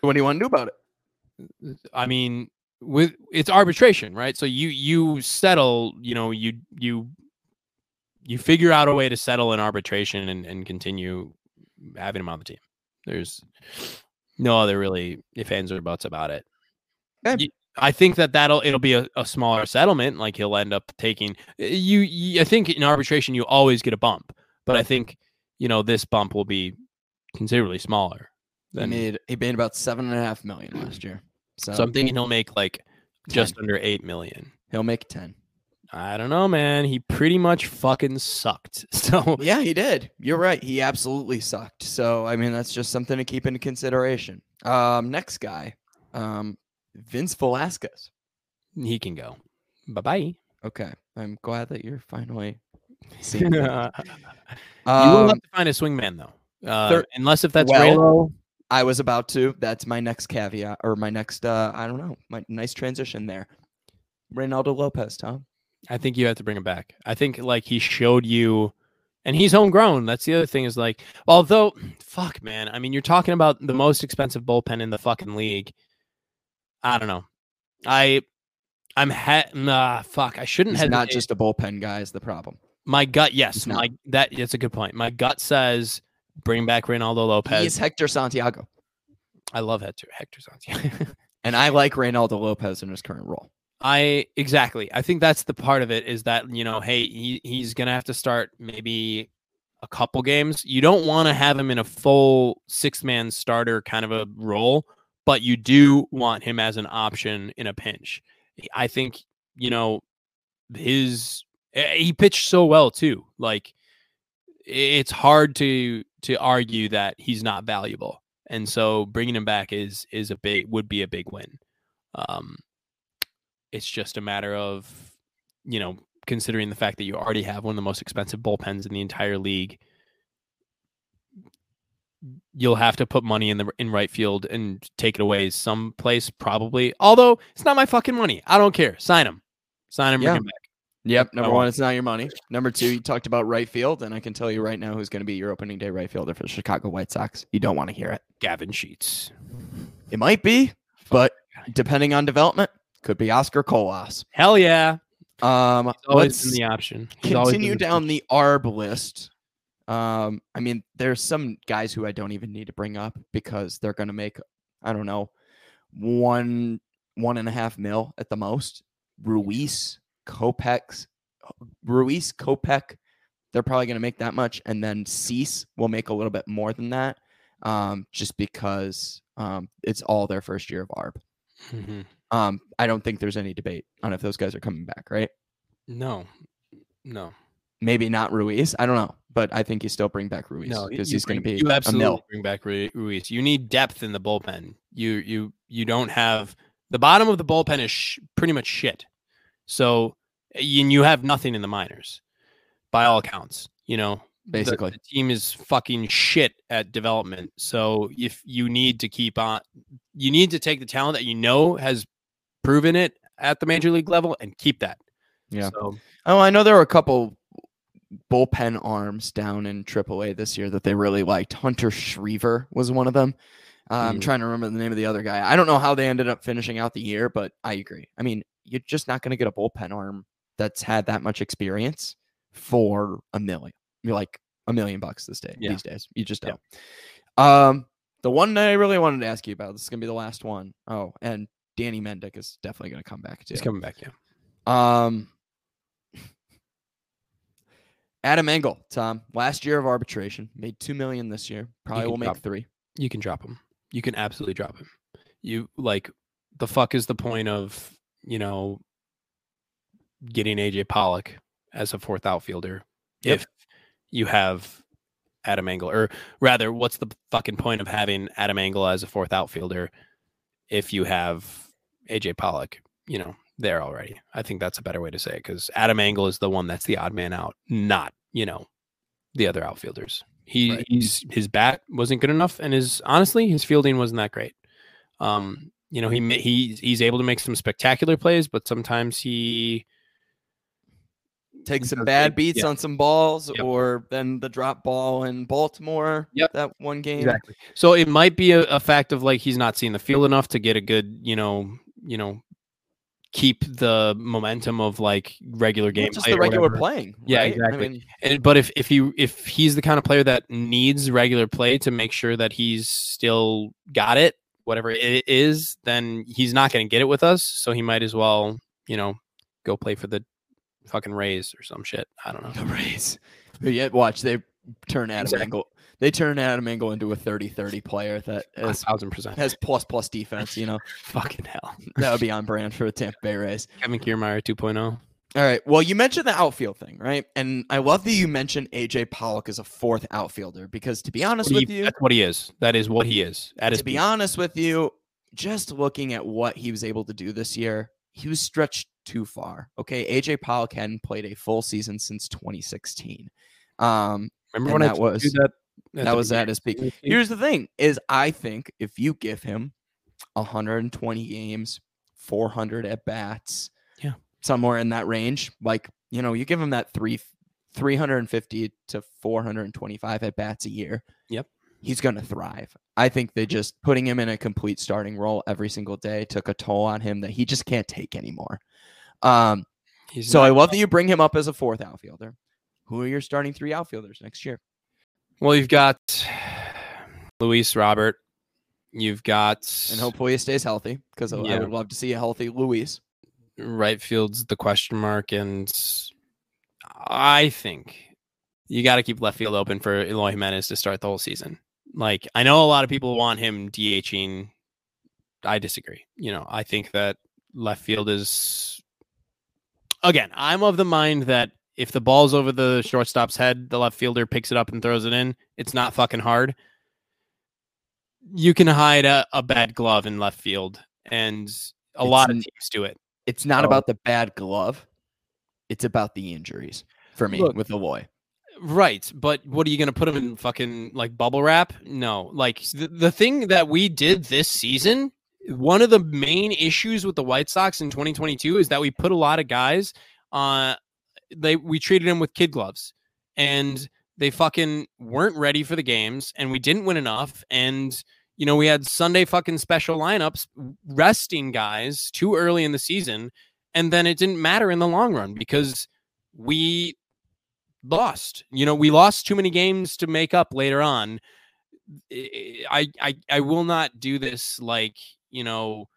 What do you want to do about it? I mean, with it's arbitration, right? So you you settle, you know, you you you figure out a way to settle in arbitration and, and continue having him on the team. There's no other really if ands or buts about it. Okay. You- I think that that'll it'll be a, a smaller settlement. Like he'll end up taking you, you. I think in arbitration you always get a bump, but I think you know this bump will be considerably smaller. He Than, made he made about seven and a half million last year. So, so I'm thinking he'll make like just under eight million. he'll make ten. I don't know, man. He pretty much fucking sucked. So Yeah, he did. You're right. He absolutely sucked. So I mean, that's just something to keep into consideration. Um, next guy, um, Vince Velasquez. he can go. Bye bye. Okay, I'm glad that you're finally seeing. you that. will Um, have to find a swingman though, uh, thir- unless if that's well- Raylo. I was about to. That's my next caveat, or my next. uh I don't know. My nice transition there. Reynaldo Lopez, Tom. I think you have to bring him back. I think like he showed you, and he's homegrown. That's the other thing is like, although, fuck, man. I mean, you're talking about the most expensive bullpen in the fucking league. I don't know. I, I'm ha- nah, fuck. I shouldn't He's have not just a bullpen guy. Is the problem? my gut. Yes, my that that's a good point. My gut says bring back Reynaldo Lopez. He is Hector Santiago, I love Hector Hector Santiago. and I like Reynaldo Lopez in his current role. I exactly. I think that's the part of it is that you know, hey, he, he's gonna have to start maybe a couple games. You don't want to have him in a full six man starter kind of a role, but you do want him as an option in a pinch. I think you know his eh, he pitched so well too. Like it's hard to to argue that he's not valuable, and so bringing him back is is a big would be a big win. Um, it's just a matter of you know considering the fact that you already have one of the most expensive bullpens in the entire league you'll have to put money in the in right field and take it away someplace probably although it's not my fucking money i don't care sign him sign him Yeah. bring him back Yep. Number one, it's not your money. Number two, you talked about right field, and I can tell you right now who's going to be your opening day right fielder for the Chicago White Sox. You don't want to hear it. gavin sheets It might be, but depending on development, could be Oscar Colas. hell yeah Um, He's always been the option He's continue down the ARB list. Um, I mean, there's some guys who I don't even need to bring up because they're going to make, I don't know, one one and a half mil at the most. Ruiz, Kopech, Ruiz, Kopech, they're probably going to make that much, and then Cease will make a little bit more than that, um, just because um, it's all their first year of ARB. Mhm. Um, I don't think there's any debate on if those guys are coming back, right? no no maybe not Ruiz. I don't know, but I think you still bring back Ruiz No, because you he's going to be you absolutely bring back Ruiz. You need depth in the bullpen. You you you don't have the bottom of the bullpen is sh- pretty much shit. So and you have nothing in the minors, by all accounts. You know, the- Basically, the team is fucking shit at development. So if you need to keep on, you need to take the talent that you know has proven it at the major league level and keep that. Yeah. So oh, I know there were a couple bullpen arms down in AAA this year that they really liked. Hunter Schryver was one of them. Uh, I'm Mm. trying to remember the name of the other guy. I don't know how they ended up finishing out the year, but I agree. I mean, you're just not going to get a bullpen arm that's had that much experience for a million. You're like a million bucks this day Yeah. these days. You just don't. Um, the one that I really wanted to ask you about. This is gonna be the last one. Oh, and Danny Mendick is definitely gonna come back too. he's coming back. Yeah. Um, Adam Engel, Tom, last year of arbitration, made two million this year. Probably will make three. You can drop him. You can absolutely drop him. You like the fuck is the point of you know getting AJ Pollock as a fourth outfielder Yep. if you have Adam Engel, or rather, what's the fucking point of having Adam Engel as a fourth outfielder if you have AJ Pollock, you know, there already? I think that's a better way to say it because Adam Engel is the one that's the odd man out, not you know the other outfielders. He Right. he's his bat wasn't good enough, and his honestly his fielding wasn't that great. Um, you know he he he's able to make some spectacular plays, but sometimes he takes some bad beats yeah. on some balls, Yep. or then the drop ball in Baltimore. Yep. That one game. Exactly. So it might be a, a fact of like he's not seeing the field enough to get a good, you know, you know, keep the momentum of like regular game. Well, just play the regular whatever. playing. Yeah, exactly. I mean, And, but if if he if he's the kind of player that needs regular play to make sure that he's still got it, whatever it is, then he's not going to get it with us. So he might as well, you know, go play for the fucking Rays or some shit. I don't know. the Rays. But yet, watch they turn Adam Exactly. Engel. They turn Adam Engel into a 30-30 player that has, thousand percent. has plus plus defense. You know Fucking hell. that would be on brand for the Tampa Bay Rays. Kevin Kiermaier 2.0. All right. Well, you mentioned the outfield thing, right? And I love that you mentioned AJ Pollock as a fourth outfielder because, to be honest with you, That's what he is. That is what he is. At to be honest with you, just looking at what he was able to do this year, he was stretched too far. Okay, AJ Pollock hadn't played a full season since 2016. Um, Remember when I that was- that? At that was at his peak. of the season? Here's the thing: is I think if you give him 120 games, 400 at bats, Yeah. somewhere in that range, like you know, you give him that three 350 to 425 at bats a year. Yep. He's going to thrive. I think they just putting him in a complete starting role every single day took a toll on him that he just can't take anymore. Um, He's so I love that you bring him up as a fourth outfielder. Who are your starting three outfielders next year? Well, you've got Luis Robert. You've got And hopefully he stays healthy because I would love to see a healthy Luis. right field's the question mark, and I think you got to keep left field open for Eloy Jimenez to start the whole season. Like I know a lot of people want him DHing. I disagree. You know, I think that left field is again. I'm of the mind that if the ball's over the shortstop's head, the left fielder picks it up and throws it in. It's not fucking hard. You can hide a, a bad glove in left field, and a It's lot of teams do it. It's not Oh. about the bad glove. It's about the injuries for me Look, with Eloy. Right, but what are you going to put him in fucking like bubble wrap? No, like the, the thing that we did this season, one of the main issues with the White Sox in 2022 is that we put a lot of guys uh they we treated him with kid gloves and they fucking weren't ready for the games and we didn't win enough and you know we had Sunday fucking special lineups resting guys too early in the season and then it didn't matter in the long run because we lost. You know, we lost too many games to make up later on. I I I will not do this like, you know,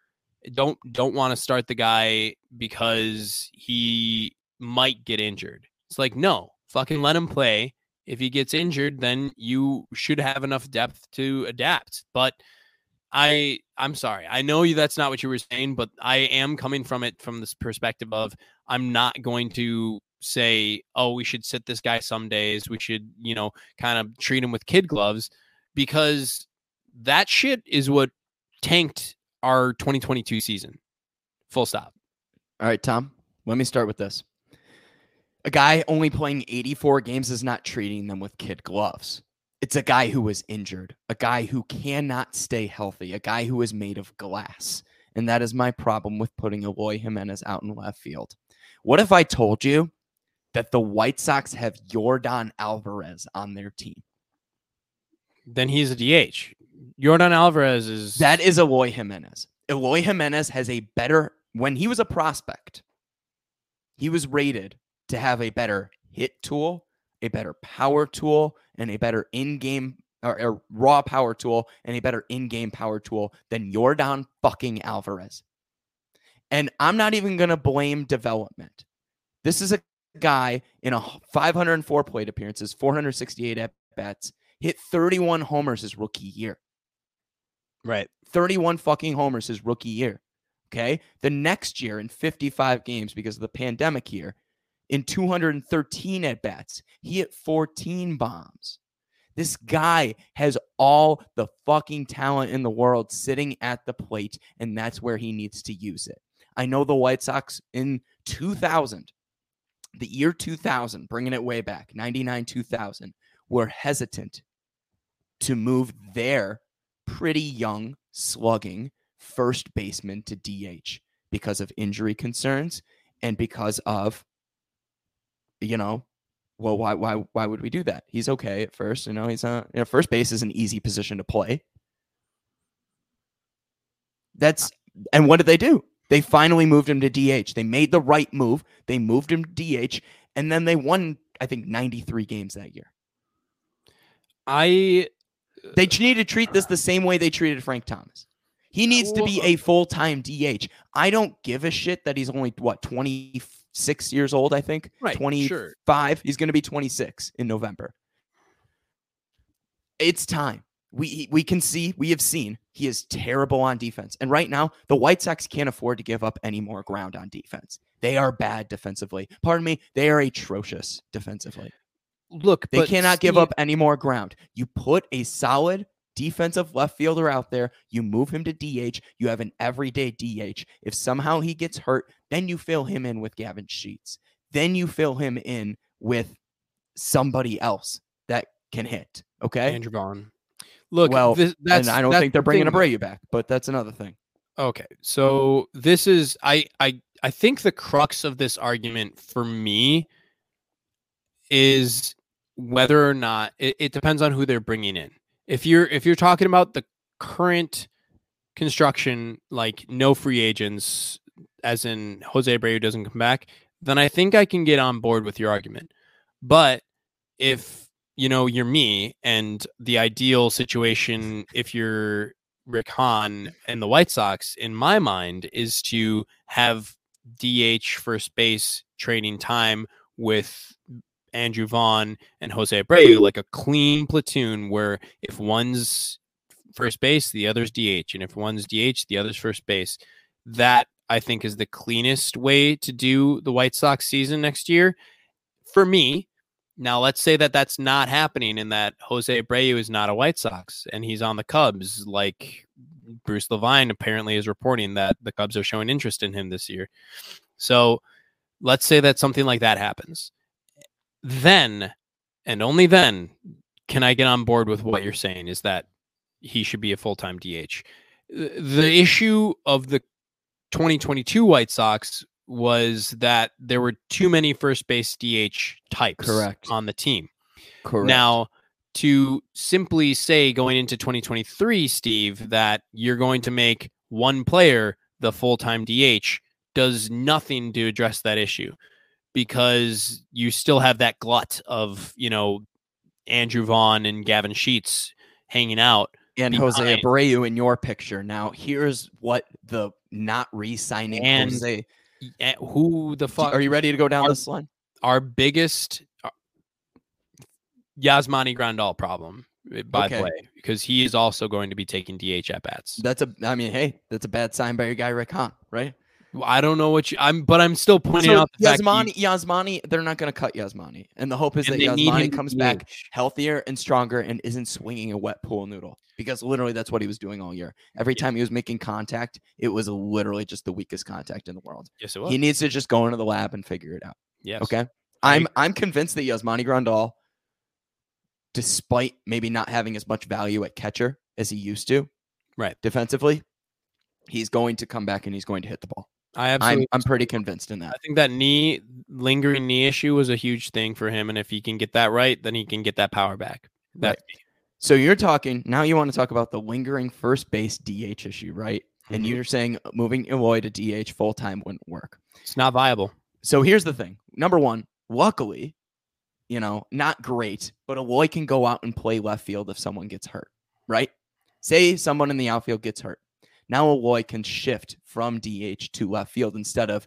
don't don't want to start the guy because he might get injured. It's like, no, fucking let him play. If he gets injured, then you should have enough depth to adapt. But I I'm sorry. I know you that's not what you were saying, but I am coming from it from this perspective of I'm not going to say, oh, we should sit this guy some days. We should, you know, kind of treat him with kid gloves because that shit is what tanked our 2022 season. Full stop. All right, Tom, let me start with this. A guy only playing 84 games is not treating them with kid gloves. It's a guy who was injured, a guy who cannot stay healthy, a guy who is made of glass. And that is my problem with putting Eloy Jimenez out in left field. What if I told you that the White Sox have Yordan Alvarez on their team? Then he's a DH. Yordan Alvarez is That is Eloy Jimenez. Eloy Jimenez has a better, when he was a prospect, he was rated to have a better hit tool, a better power tool, and a better in game or, or raw power tool and a better in game power tool than Yordan fucking Alvarez. And I'm not even going to blame development. This is a guy in a 504 plate appearances, 468 at bats, hit 31 homers his rookie year. right. 31 fucking homers his rookie year. Okay. The next year in 55 games because of the pandemic year, in 213 at bats, he hit 14 bombs. This guy has all the fucking talent in the world sitting at the plate, and that's where he needs to use it. I know the White Sox in 2000, the year 2000, bringing it way back, 99 2000, were hesitant to move their pretty young, slugging first baseman to DH because of injury concerns and because of, you know, well, why, why, why would we do that? He's okay at first. You know, he's not. You know, first base is an easy position to play. That's and what did they do? They finally moved him to DH. They made the right move. They moved him to DH, and then they won. I think ninety three games that year. I uh, they need to treat this the same way they treated Frank Thomas. He needs to be a full time DH. I don't give a shit that he's only what twenty six years old, I think. Right. 25. Sure. He's going to be 26 in November. It's time. We we can see, we have seen he is terrible on defense. And right now, the White Sox can't afford to give up any more ground on defense. They are bad defensively. Pardon me, they are atrocious defensively. Look, they cannot Steve, give up any more ground. You put a solid defensive left fielder out there. You move him to DH. You have an everyday DH. If somehow he gets hurt, then you fill him in with Gavin Sheets. Then you fill him in with somebody else that can hit. Okay. Andrew Vaughn. Look, well, this, and I don't think they're bringing thing. Abreu back, but that's another thing. Okay, so this is I I I think the crux of this argument for me is whether or not it, it depends on who they're bringing in if you're if you're talking about the current construction, like no free agents, as in Jose Abreu doesn't come back, then I think I can get on board with your argument. But if you know you're me and the ideal situation, if you're Rick Hahn and the White Sox, in my mind, is to have DH first base training time with Andrew Vaughn and Jose Abreu like a clean platoon where if one's first base, the other's DH, and if one's DH, the other's first base. That I think is the cleanest way to do the White Sox season next year for me. Now, let's say that that's not happening and that Jose Abreu is not a White Sox and he's on the Cubs, like Bruce Levine apparently is reporting that the Cubs are showing interest in him this year. So let's say that something like that happens then and only then can I get on board with what you're saying is that he should be a full time DH. The issue of the 2022 White Sox was that there were too many first base DH types Correct. on the team. Correct. Now, to simply say going into 2023, Steve, that you're going to make one player the full time DH does nothing to address that issue because you still have that glut of, you know, Andrew Vaughn and Gavin Sheets hanging out. And behind. Jose Abreu in your picture. Now, here's what the not re signing and Jose. Who the fuck? Are you ready to go down our, this line? Our biggest uh, Yasmani Grandal problem, eh, by okay. the way, because he is also going to be taking DH at bats. That's a, I mean, hey, that's a bad sign by your guy Rick Hahn, right? I don't know what you. I'm, but I'm still pointing so out the Yasmani. You, Yasmani, they're not going to cut Yasmani, and the hope is that Yasmani comes back healthier and stronger and isn't swinging a wet pool noodle because literally that's what he was doing all year. Every time he was making contact, it was literally just the weakest contact in the world. Yes, it was. He needs to just go into the lab and figure it out. Yes. Okay. I'm I'm convinced that Yasmani Grandal, despite maybe not having as much value at catcher as he used to, right defensively, he's going to come back and he's going to hit the ball. I absolutely. I'm, I'm pretty convinced in that. I think that knee lingering knee issue was a huge thing for him, and if he can get that right, then he can get that power back. That. Right. So you're talking now. You want to talk about the lingering first base DH issue, right? Mm-hmm. And you're saying moving Eloy to DH full time wouldn't work. It's not viable. So here's the thing. Number one, luckily, you know, not great, but Eloy can go out and play left field if someone gets hurt, right? Say someone in the outfield gets hurt. Now Eloy can shift from DH to left field instead of,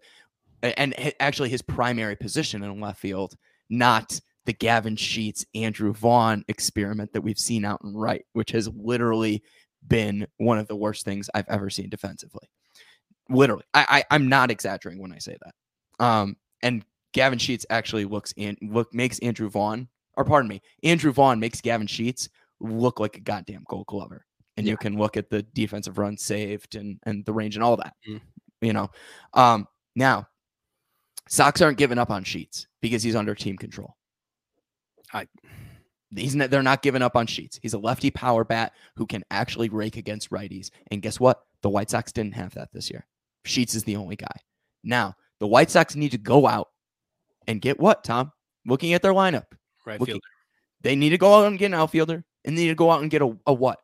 and actually his primary position in left field, not the Gavin Sheets, Andrew Vaughn experiment that we've seen out in right, which has literally been one of the worst things I've ever seen defensively. Literally, I, I I'm not exaggerating when I say that. Um, and Gavin Sheets actually looks in look makes Andrew Vaughn, or pardon me, Andrew Vaughn makes Gavin Sheets look like a goddamn Gold Glover. And Yeah. you can look at the defensive run saved and and the range and all that. Mm. You know, um, now Sox aren't giving up on Sheets because he's under team control. I- He's not, they're not giving up on Sheets. He's a lefty power bat who can actually rake against righties. And guess what? The White Sox didn't have that this year. Sheets is the only guy. Now, the White Sox need to go out and get what, Tom? Looking at their lineup, Right Looking- fielder. they need to go out and get an outfielder and they need to go out and get a, a what?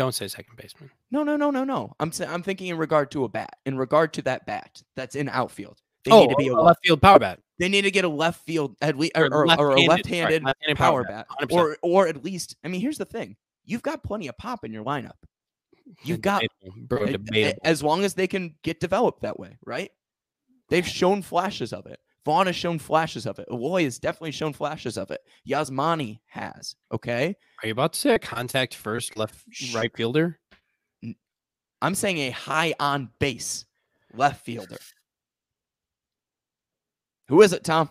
Don't say second baseman. No, no, no, no, no. I'm I'm thinking in regard to a bat. In regard to that bat that's in outfield. They oh, need to be a, a left field power bat. They need to get a left field at least or, Or or, or a left-handed, power power bat, 100%. or or at least. I mean, here's the thing: you've got plenty of pop in your lineup. You've got bro, a- a- debatable. as long as they can get developed that way, right? They've shown flashes of it. Vaughn has shown flashes of it. Eloy has definitely shown flashes of it. Yasmani has. Okay, Are you about to say a contact first left right fielder? I'm saying a high on base left fielder. Who is it, Tom?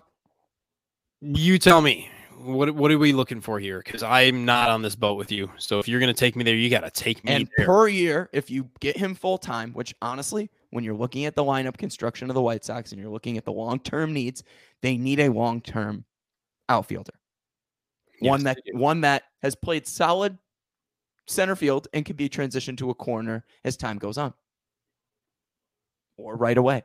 You tell me. What what are we looking for here? Because I'm not on this boat with you. So if you're gonna take me there, you gotta take me And there. per year, if you get him full time, which honestly, when you're looking at the lineup construction of the White Sox and you're looking at the long term needs, they need a long term outfielder. one that one that has played solid center field and can be transitioned to a corner as time goes on. Or right away.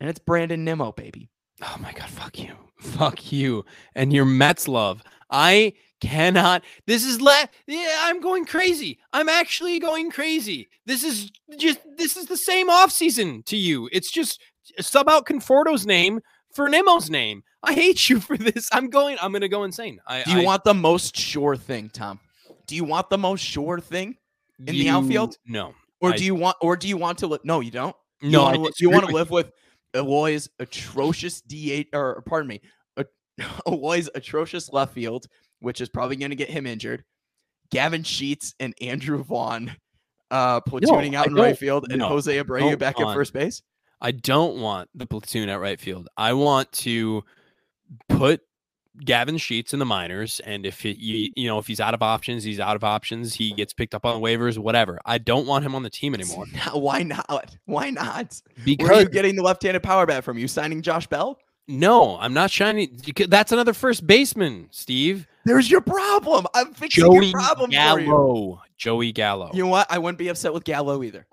And it's Brandon Nimmo, baby. Oh my god, fuck you. Fuck you. And your Mets love. I cannot. This is le yeah, I'm going crazy. I'm actually going crazy. This is just this is the same offseason to you. It's just sub out Conforto's name for Nimmo's name. I hate you for this. I'm going, I'm gonna go insane. I Do you I- want the most sure thing, Tom? Do you want the most sure thing? in the outfield? No. Or I- do you want or do you want to li- no, you don't? You No, wanna you want to live with Eloy's atrocious D8 or pardon me, a- Eloy's atrocious left field, which is probably going to get him injured. Gavin Sheets and Andrew Vaughn uh platooning I out in right field and no, Jose Abreu back at first base. I don't want the platoon at right field. I want to put Gavin Sheets in the minors, and if it, you you know if he's out of options, he's out of options. He gets picked up on waivers, whatever. I don't want him on the team anymore Now, why not? Why not? Where are because you getting the left-handed power bat from? You signing Josh Bell? No, I'm not shining. That's another first baseman, Steve. There's your problem. I'm fixing Joey your problem for you. Gallo. Joey Gallo. You know what? I wouldn't be upset with Gallo either.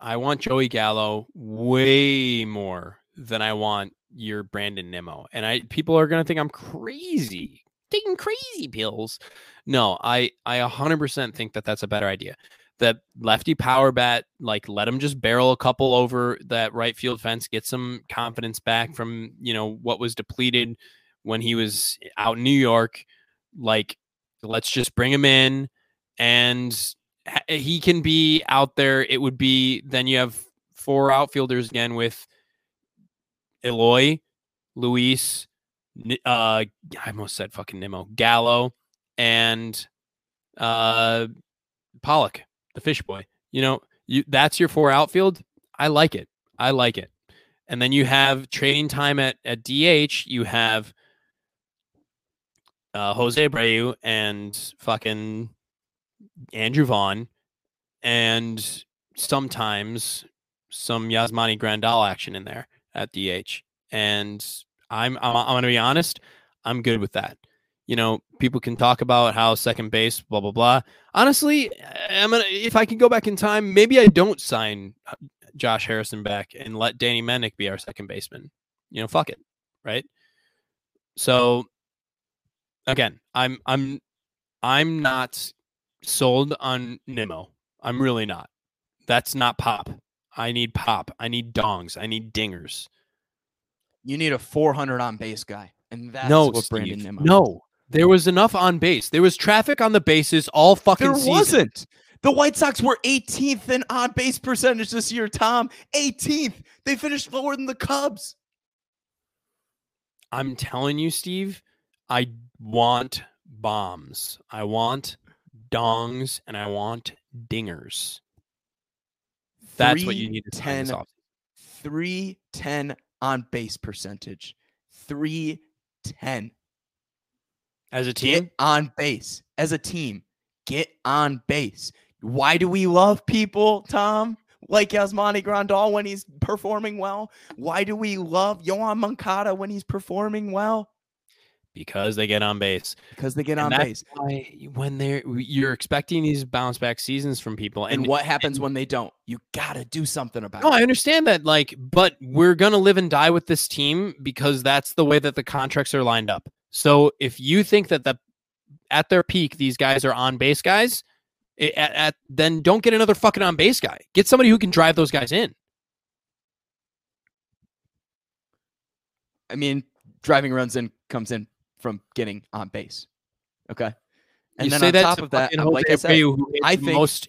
I want Joey Gallo way more than I want your Brandon Nimmo. And I people are gonna think I'm crazy, taking crazy pills. No, I I 100% think that that's a better idea. That lefty power bat, like let him just barrel a couple over that right field fence, get some confidence back from you know what was depleted when he was out in New York. Like, let's just bring him in and he can be out there. It would be then you have four outfielders again with Eloy, Luis, uh, I almost said fucking Nimmo, Gallo, and uh, Pollock, the fish boy. You know, you that's your four outfield. I like it. I like it. And then you have trading time at at DH. You have uh, Jose Abreu and fucking Andrew Vaughn, and sometimes some Yasmani Grandal action in there at DH. And I'm I'm, I'm gonna be honest, I'm good with that. You know, people can talk about how second base, blah blah blah. Honestly, I'm gonna if I can go back in time, maybe I don't sign uh, Josh Harrison back and let Danny Mendick be our second baseman. You know, fuck it, right? So again, I'm I'm I'm not sold on Nimmo. I'm really not. That's not pop. I need pop. I need dongs. I need dingers. You need a 400 on base guy, and that's no, what Steve, Brandon Nimmo. no. There was enough on base. There was traffic on the bases all fucking there season. wasn't. The White Sox were 18th in on base percentage this year. Tom, 18th. They finished lower than the Cubs. I'm telling you, Steve, I want bombs. I want dongs and I want dingers. That's what you need to sign this 310 offseason. 310 on base percentage. 310. As a team. Get on base as a team. Get on base. Why do we love people, Tom? Like Yasmani Grandal when he's performing well? Why do we love Yoán Moncada when he's performing well? because they get on base. Because they get And on base. When they're you're expecting these bounce back seasons from people, And, and, what happens and- when they don't? You gotta do something about it. No, it. I understand that. Like, but we're gonna live and die with this team because that's the way that the contracts are lined up. So if you think that the at their peak these guys are on base guys, i- at, at then don't get another fucking on base guy. Get somebody who can drive those guys in. I mean, driving runs in comes in from getting on base. Okay. And you then say on that top to of that, like I said, who I think- most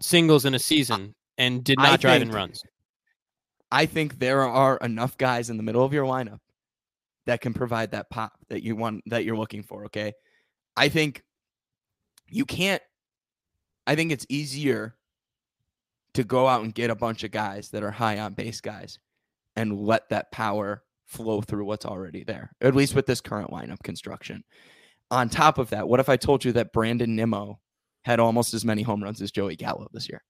singles in a season and did I not drive in runs. I think there are enough guys in the middle of your lineup that can provide that pop that you want that you're looking for. Okay. I think you can't I think it's easier to go out and get a bunch of guys that are high on base guys and let that power flow through what's already there, at least with this current lineup construction. On top of that, what if I told you that Brandon Nimmo had almost as many home runs as Joey Gallo this year?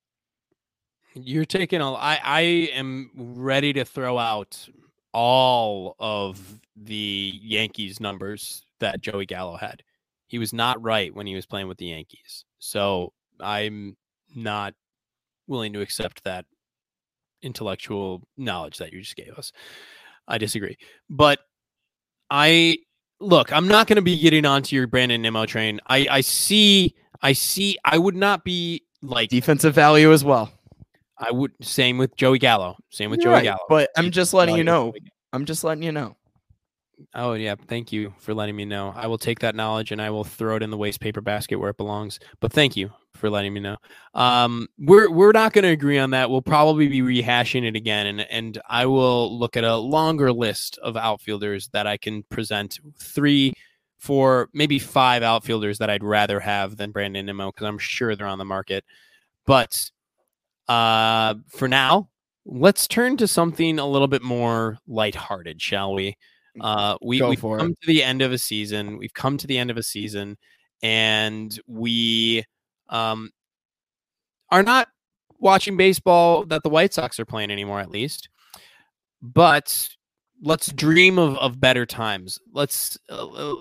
You're taking a. I I am ready to throw out all of the Yankees numbers that Joey Gallo had. He was not right when he was playing with the Yankees. So I'm not willing to accept that intellectual knowledge that you just gave us. I disagree. But I look, I'm not going to be getting onto your Brandon Nimmo train. I I see I see I would not be like Defensive value as well. I would same with Joey Gallo. Same with You're Joey right, Gallo. But I'm just letting you know. I'm just letting you know. Oh yeah, thank you for letting me know. I will take that knowledge and I will throw it in the waste paper basket where it belongs. But thank you for letting me know. Um, we're we're not going to agree on that. We'll probably be rehashing it again, and and I will look at a longer list of outfielders that I can present three, four, maybe five outfielders that I'd rather have than Brandon Nimmo because I'm sure they're on the market. But uh, for now, let's turn to something a little bit more lighthearted, shall we? Uh, we, Go we've for it. come to the end of a season. We've come to the end of a season, and we um, are not watching baseball that the White Sox are playing anymore, at least. But let's dream of, of better times. Let's uh,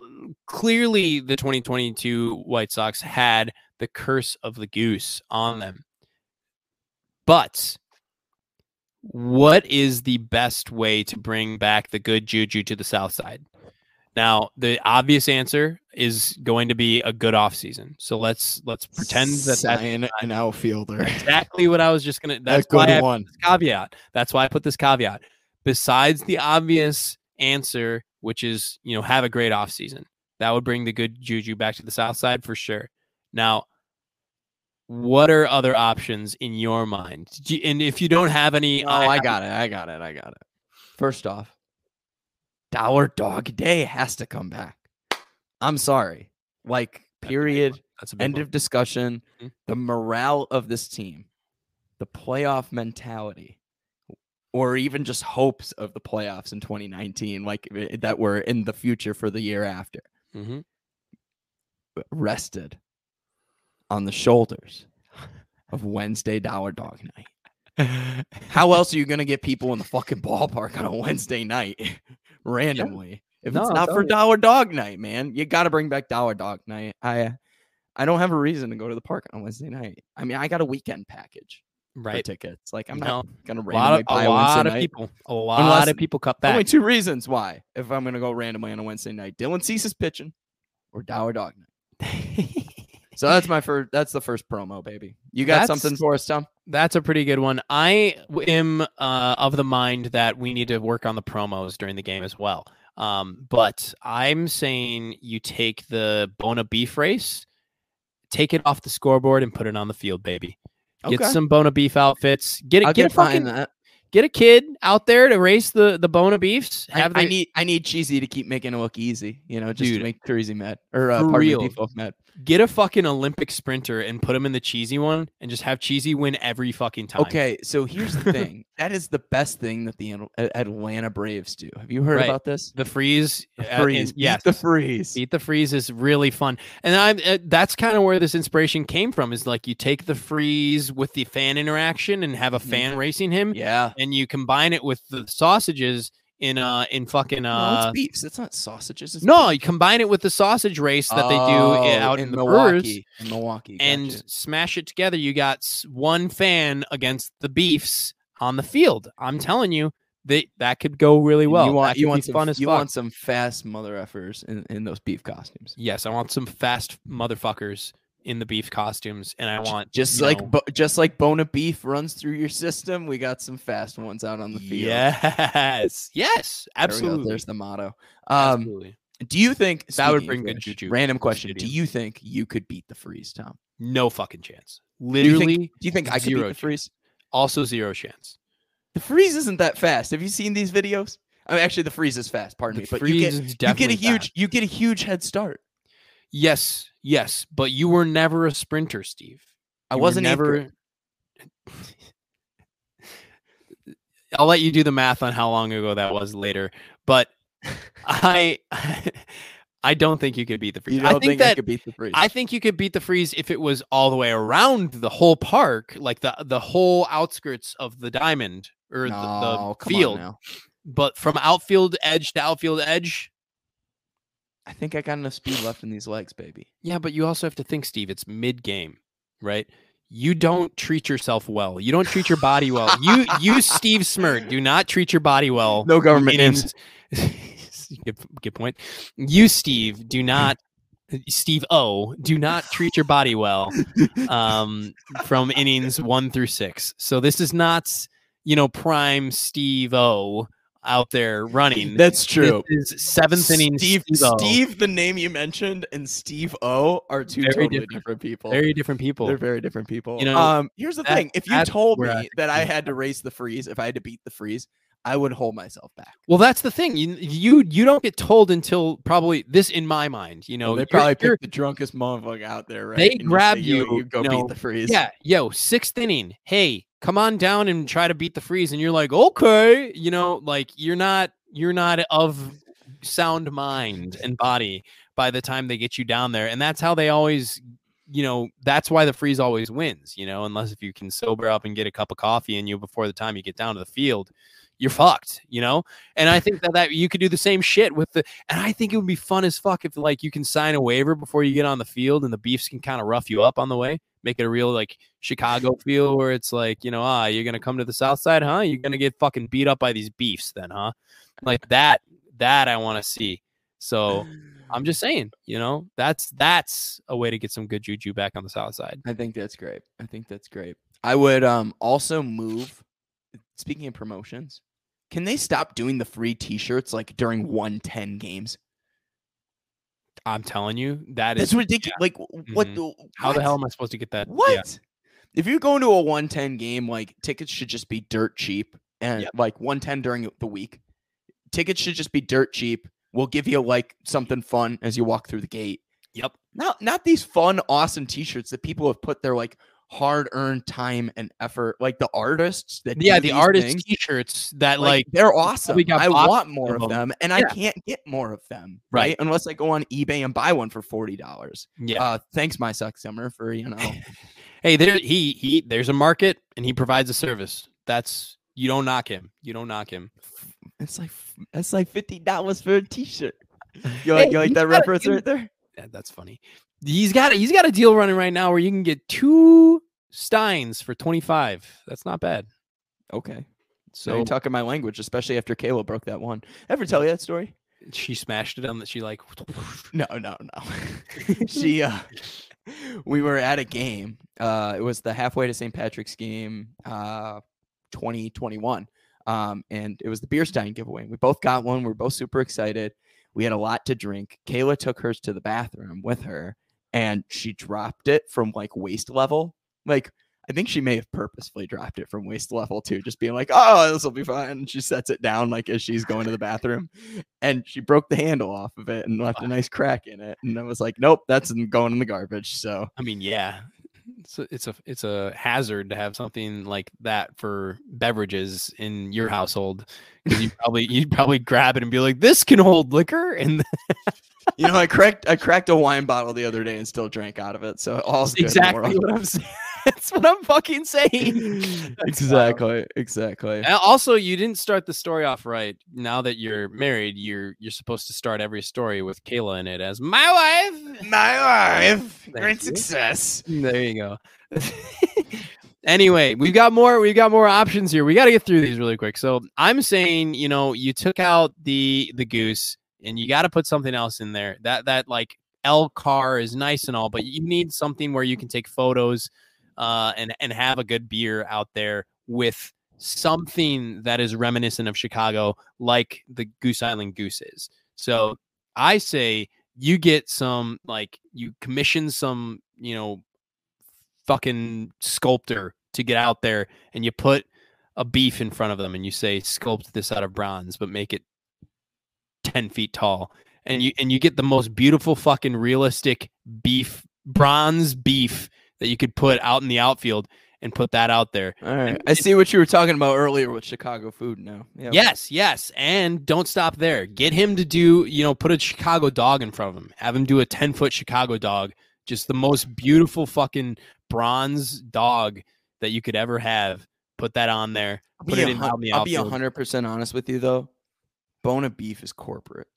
clearly the 2022 White Sox had the curse of the goose on them. But what is the best way to bring back the good juju to the South Side? Now, the obvious answer is going to be a good offseason. So let's let's pretend that that's Sign an outfielder. exactly what I was just gonna. A That's good why I one. caveat. That's why I put this caveat. Besides the obvious answer, which is you know have a great offseason, that would bring the good juju back to the South Side for sure. Now, what are other options in your mind? You- and if you don't have any, Oh, I got it. I got it. I got it. First off, Dollar Dog Day has to come back. I'm sorry. Like, That's a big period. That's a End one. of discussion. Mhm. The morale of this team, the playoff mentality, or even just hopes of the playoffs in 2019, like eh, that were in the future for the year after, Mhm. rested on the shoulders of Wednesday Dollar Dog Night. How else are you gonna get people in the fucking ballpark on a Wednesday night randomly? If No, it's not for you. Dollar Dog Night, man, you got to bring back Dollar Dog Night. I, I don't have a reason to go to the park on Wednesday night. I mean, I got a weekend package Right. tickets. Like, I'm No. not gonna A lot randomly of, buy a lot of night. people, a lot Unless- of people cut back. Only two reasons why. If I'm gonna go randomly on a Wednesday night, Dylan Cease is pitching, or Dollar Dog Night. So that's my first. That's the first promo, baby. You got something for us, Tom? That's a pretty good one. I am uh, of the mind that we need to work on the promos during the game as well. Um, but I'm saying you take the Buona beef race, take it off the scoreboard, and put it on the field, baby. Get Okay. some Buona beef outfits. Get it. Get, get a fucking that. get a kid out there to race the the Buona beefs. I, Have I the- need I need cheesy to keep making it look easy, you know, just Dude, to make Cheesy mad or uh, for pardon me, real. Default mad. Get a fucking Olympic sprinter and put him in the cheesy one, and just have cheesy win every fucking time. Okay, so here's the thing. that is the best thing that the Atlanta Braves do. Have you heard Right. about this? the freeze. The uh, freeze. Beat yes, the freeze. Beat the freeze is really fun, and I'm uh, that's kind of where this inspiration came from. Is like you take the freeze with the fan interaction and have a fan racing him, Yeah. and you combine it with the sausages in uh in fucking no, uh it's beefs. It's not sausages. It's no, beef. you combine it with the sausage race that they do Oh, out in, in, Milwaukee. In Milwaukee. and smash it together. You got one fan against the beefs on the field. I'm telling you, they that could go really And well. you want you want some fun as you fuck. want some fast mother effers in, in those beef costumes. Yes, I want some fast motherfuckers in the beef costumes, and I want just like bo- just like Buona beef runs through your system. We got some fast ones out on the field. Yes, yes, There absolutely. There's the motto. Um, absolutely. do you think That would bring of good juju Random question: Do you think you could beat the freeze, Tom? No fucking chance. Do you Literally, think, do you think I could beat the chance. freeze? also zero chance. The freeze isn't that fast. Have you seen these videos? I mean, actually, the freeze is fast. Pardon The me, but you get you get a huge fast. you get a huge head start. Yes, yes, but you were never a sprinter, Steve. I You wasn't never. I'll let you do the math on how long ago that was later, but I, I don't think you could beat the freeze. You don't I think, think, I that could beat the freeze? I think you could beat the freeze if it was all the way around the whole park, like the the whole outskirts of the diamond or no, the, the field. But from outfield edge to outfield edge, I think I got enough speed left in these legs, baby. Yeah, but you also have to think, Steve, it's mid game, right? You don't treat yourself well. You don't treat your body well. You, you, Steve Smirt, do not treat your body well. No government innings. good, good point. You, Steve, do not. Steve O, do not treat your body well um, from innings one through six. So this is not, you know, prime Steve O out there running. That's true. Seventh inning Steve, Steve the name you mentioned, and Steve O are two Very totally different. different, people. Very different people. They're very different people. You know, um, here's the that- thing: if you told I me that I had to race the freeze, if I had to beat the freeze, I would hold myself back. Well, that's the thing. You you you don't get told until probably this in my mind. You know, they probably picked the drunkest motherfucker out there, right? They And grab say, you, you go you know, beat the freeze. yeah, yo, sixth inning. Hey, come on down and try to beat the freeze, and you're like, okay, you know, like you're not you're not of sound mind and body by the time they get you down there, and that's how they always. You know, that's why the freeze always wins, you know, unless if you can sober up and get a cup of coffee in you before the time you get down to the field, you're fucked, you know? And I think that, that you could do the same shit with the and I think it would be fun as fuck if like you can sign a waiver before you get on the field and the beefs can kind of rough you up on the way, make it a real like Chicago feel where it's like, you know, ah, you're gonna come to the south side, huh? You're gonna get fucking beat up by these beefs then, huh? Like that, that I want to see. So I'm just saying, you know, that's that's a way to get some good juju back on the south side. I think that's great. I think that's great. I would um also move. Speaking of promotions, can they stop doing the free T-shirts like during 110 games? I'm telling you, that is That's ridiculous. Like, w- what? Mm-hmm. The how the hell am I supposed to get that? What? Yeah. If you go into a 110 game, like tickets should just be dirt cheap and Yep. like 110 during the week. Tickets should just be dirt cheap. We'll give you like something fun as you walk through the gate. Yep. Not not these fun, awesome t-shirts that people have put their like hard-earned time and effort, like the artists that Yeah, the artist things, t-shirts that like, like they're awesome. I want more of them. and I can't get more of them, right? Right. Unless I go on eBay and buy one for forty dollars. yeah. Uh, thanks, my suck summer, for you know. hey, there he he there's a market and he provides a service. That's you don't knock him. You don't knock him. It's like it's like fifty dollars for a T-shirt. You like, Hey, you like that reference right there? Yeah, that's funny. He's got he's got a deal running right now where you can get two steins for 25. That's not bad. Okay, so So you're talking my language, especially after Kayla broke that one. Ever tell you that story? she smashed it on that she like No, no, no. she, uh, we were at a game. Uh, it was the halfway to St. Patrick's game, uh, 2021. Um, and it was the beer stein giveaway. We both got one. We are both super excited. We had a lot to drink. Kayla took hers to the bathroom with her, and she dropped it from like waist level. Like I think she may have purposefully dropped it from waist level too, just being like, "Oh, this will be fine." And she sets it down like as she's going to the bathroom, and she broke the handle off of it and left a nice crack in it. And I was like, "Nope, that's going in the garbage." So I mean, yeah, it's a, it's a it's a hazard to have something like that for beverages in your household because you probably you'd probably grab it and be like, "This can hold liquor," and you know, I cracked I cracked a wine bottle the other day and still drank out of it. So all's good in the exactly world. what I'm saying. That's what I'm fucking saying. That's exactly, exactly. And also, you didn't start the story off right. Now that you're married, you're you're supposed to start every story with Kayla in it as my wife. My wife, Thank great you. success. There you go. anyway, we've got more. We've got more options here. We got to get through these really quick. So I'm saying, you know, you took out the the goose, and you got to put something else in there. That that like L car is nice and all, but you need something where you can take photos, uh, and and have a good beer out there with something that is reminiscent of Chicago, like the Goose Island Goose is. So I say you get some like you commission some, you know, fucking sculptor to get out there and you put a beef in front of them and you say sculpt this out of bronze but make it 10 feet tall and you and you get the most beautiful fucking realistic beef bronze beef that you could put out in the outfield and put that out there All right, I see what you were talking about earlier with Chicago food. Now, Yep. Yes, yes. And don't stop there. Get him to do, you know, put a Chicago dog in front of him. Have him do a 10 foot Chicago dog. Just the most beautiful fucking bronze dog that you could ever have. Put that on there. I'll Put be it in I'll be outfield. hundred percent honest with you though. Buona beef is corporate.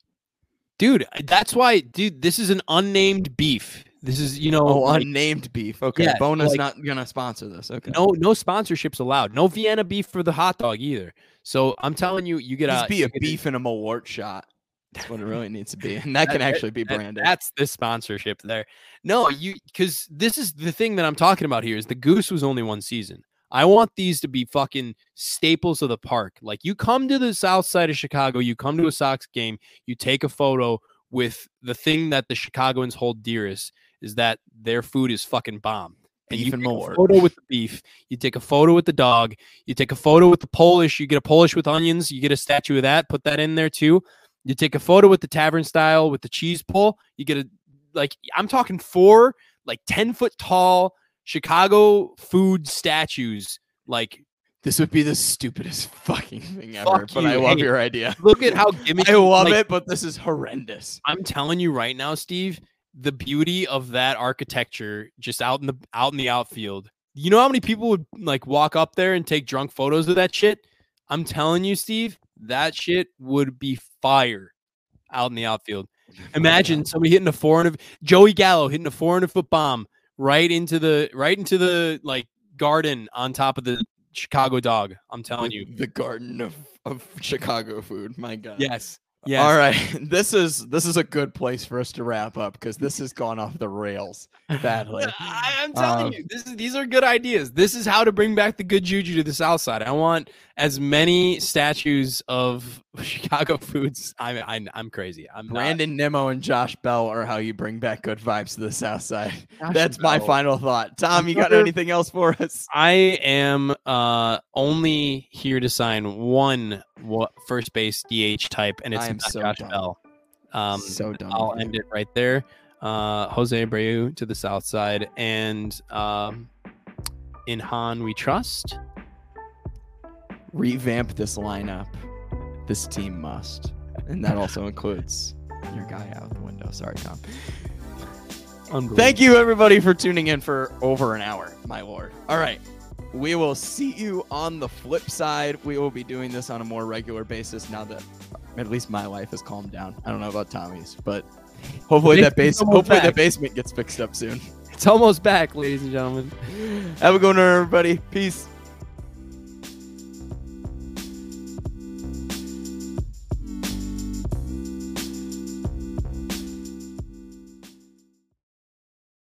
Dude, that's why, dude, this is an unnamed beef. This is, you know, Oh, like, unnamed beef. Okay, Yeah, Buona is like- not gonna sponsor this. Okay, no no sponsorships allowed. No Vienna beef for the hot dog either. So I'm telling you, you get Just a be a beef and a Malort shot. That's what it really needs to be, and that can actually be That- branded. that's the sponsorship there. No, you because this is the thing that I'm talking about here is the goose was only one season. I want these to be fucking staples of the park. Like you come to the south side of Chicago, you come to a Sox game, you take a photo with the thing that the Chicagoans hold dearest is that their food is fucking bomb. And Beef you and a more. photo with the beef. You take a photo with the dog. You take a photo with the Polish. You get a Polish with onions. You get a statue of that. Put that in there too. You take a photo with the tavern style with the cheese pull. You get a like I'm talking four like 10 foot tall Chicago food statues. Like this would be the stupidest fucking thing ever, Fuck but I love Hey, your idea. look at how gimmicky I love like, it, but this is horrendous. I'm telling you right now, Steve, the beauty of that architecture just out in the out in the outfield. You know how many people would like walk up there and take drunk photos of that shit? I'm telling you, Steve, that shit would be fire out in the outfield. Imagine somebody hitting a 400 Joey Gallo hitting a 400 foot bomb right into the right into the like garden on top of the Chicago dog. I'm telling you. the garden of, of Chicago food. My God. Yes. Yes. All right. This is this is a good place for us to wrap up because this has gone off the rails badly. I, I'm telling Um, you, this is these are good ideas. This is how to bring back the good juju to the South Side. I want as many statues of Chicago foods. I'm I'm, I'm crazy. I'm not- Brandon Nimmo and Josh Bell are how you bring back good vibes to the South Side. Josh That's my final thought. Tom, you got anything else for us? I am uh only here to sign one wa- first base DH type, and it's not so Josh done. Bell. Um, so done. I'll end it right there. Uh, Jose Abreu to the south side, and um, in Han we trust. Revamp this lineup. This team must. And that also includes your guy out the window. Sorry, Tom. Thank you, everybody, for tuning in for over an hour, my lord. All right. We will see you on the flip side. We will be doing this on a more regular basis now that at least my life has calmed down. I don't know about Tommy's, but hopefully that base hopefully back. that basement gets fixed up soon. It's almost back, ladies and gentlemen. Have a good one, everybody. Peace.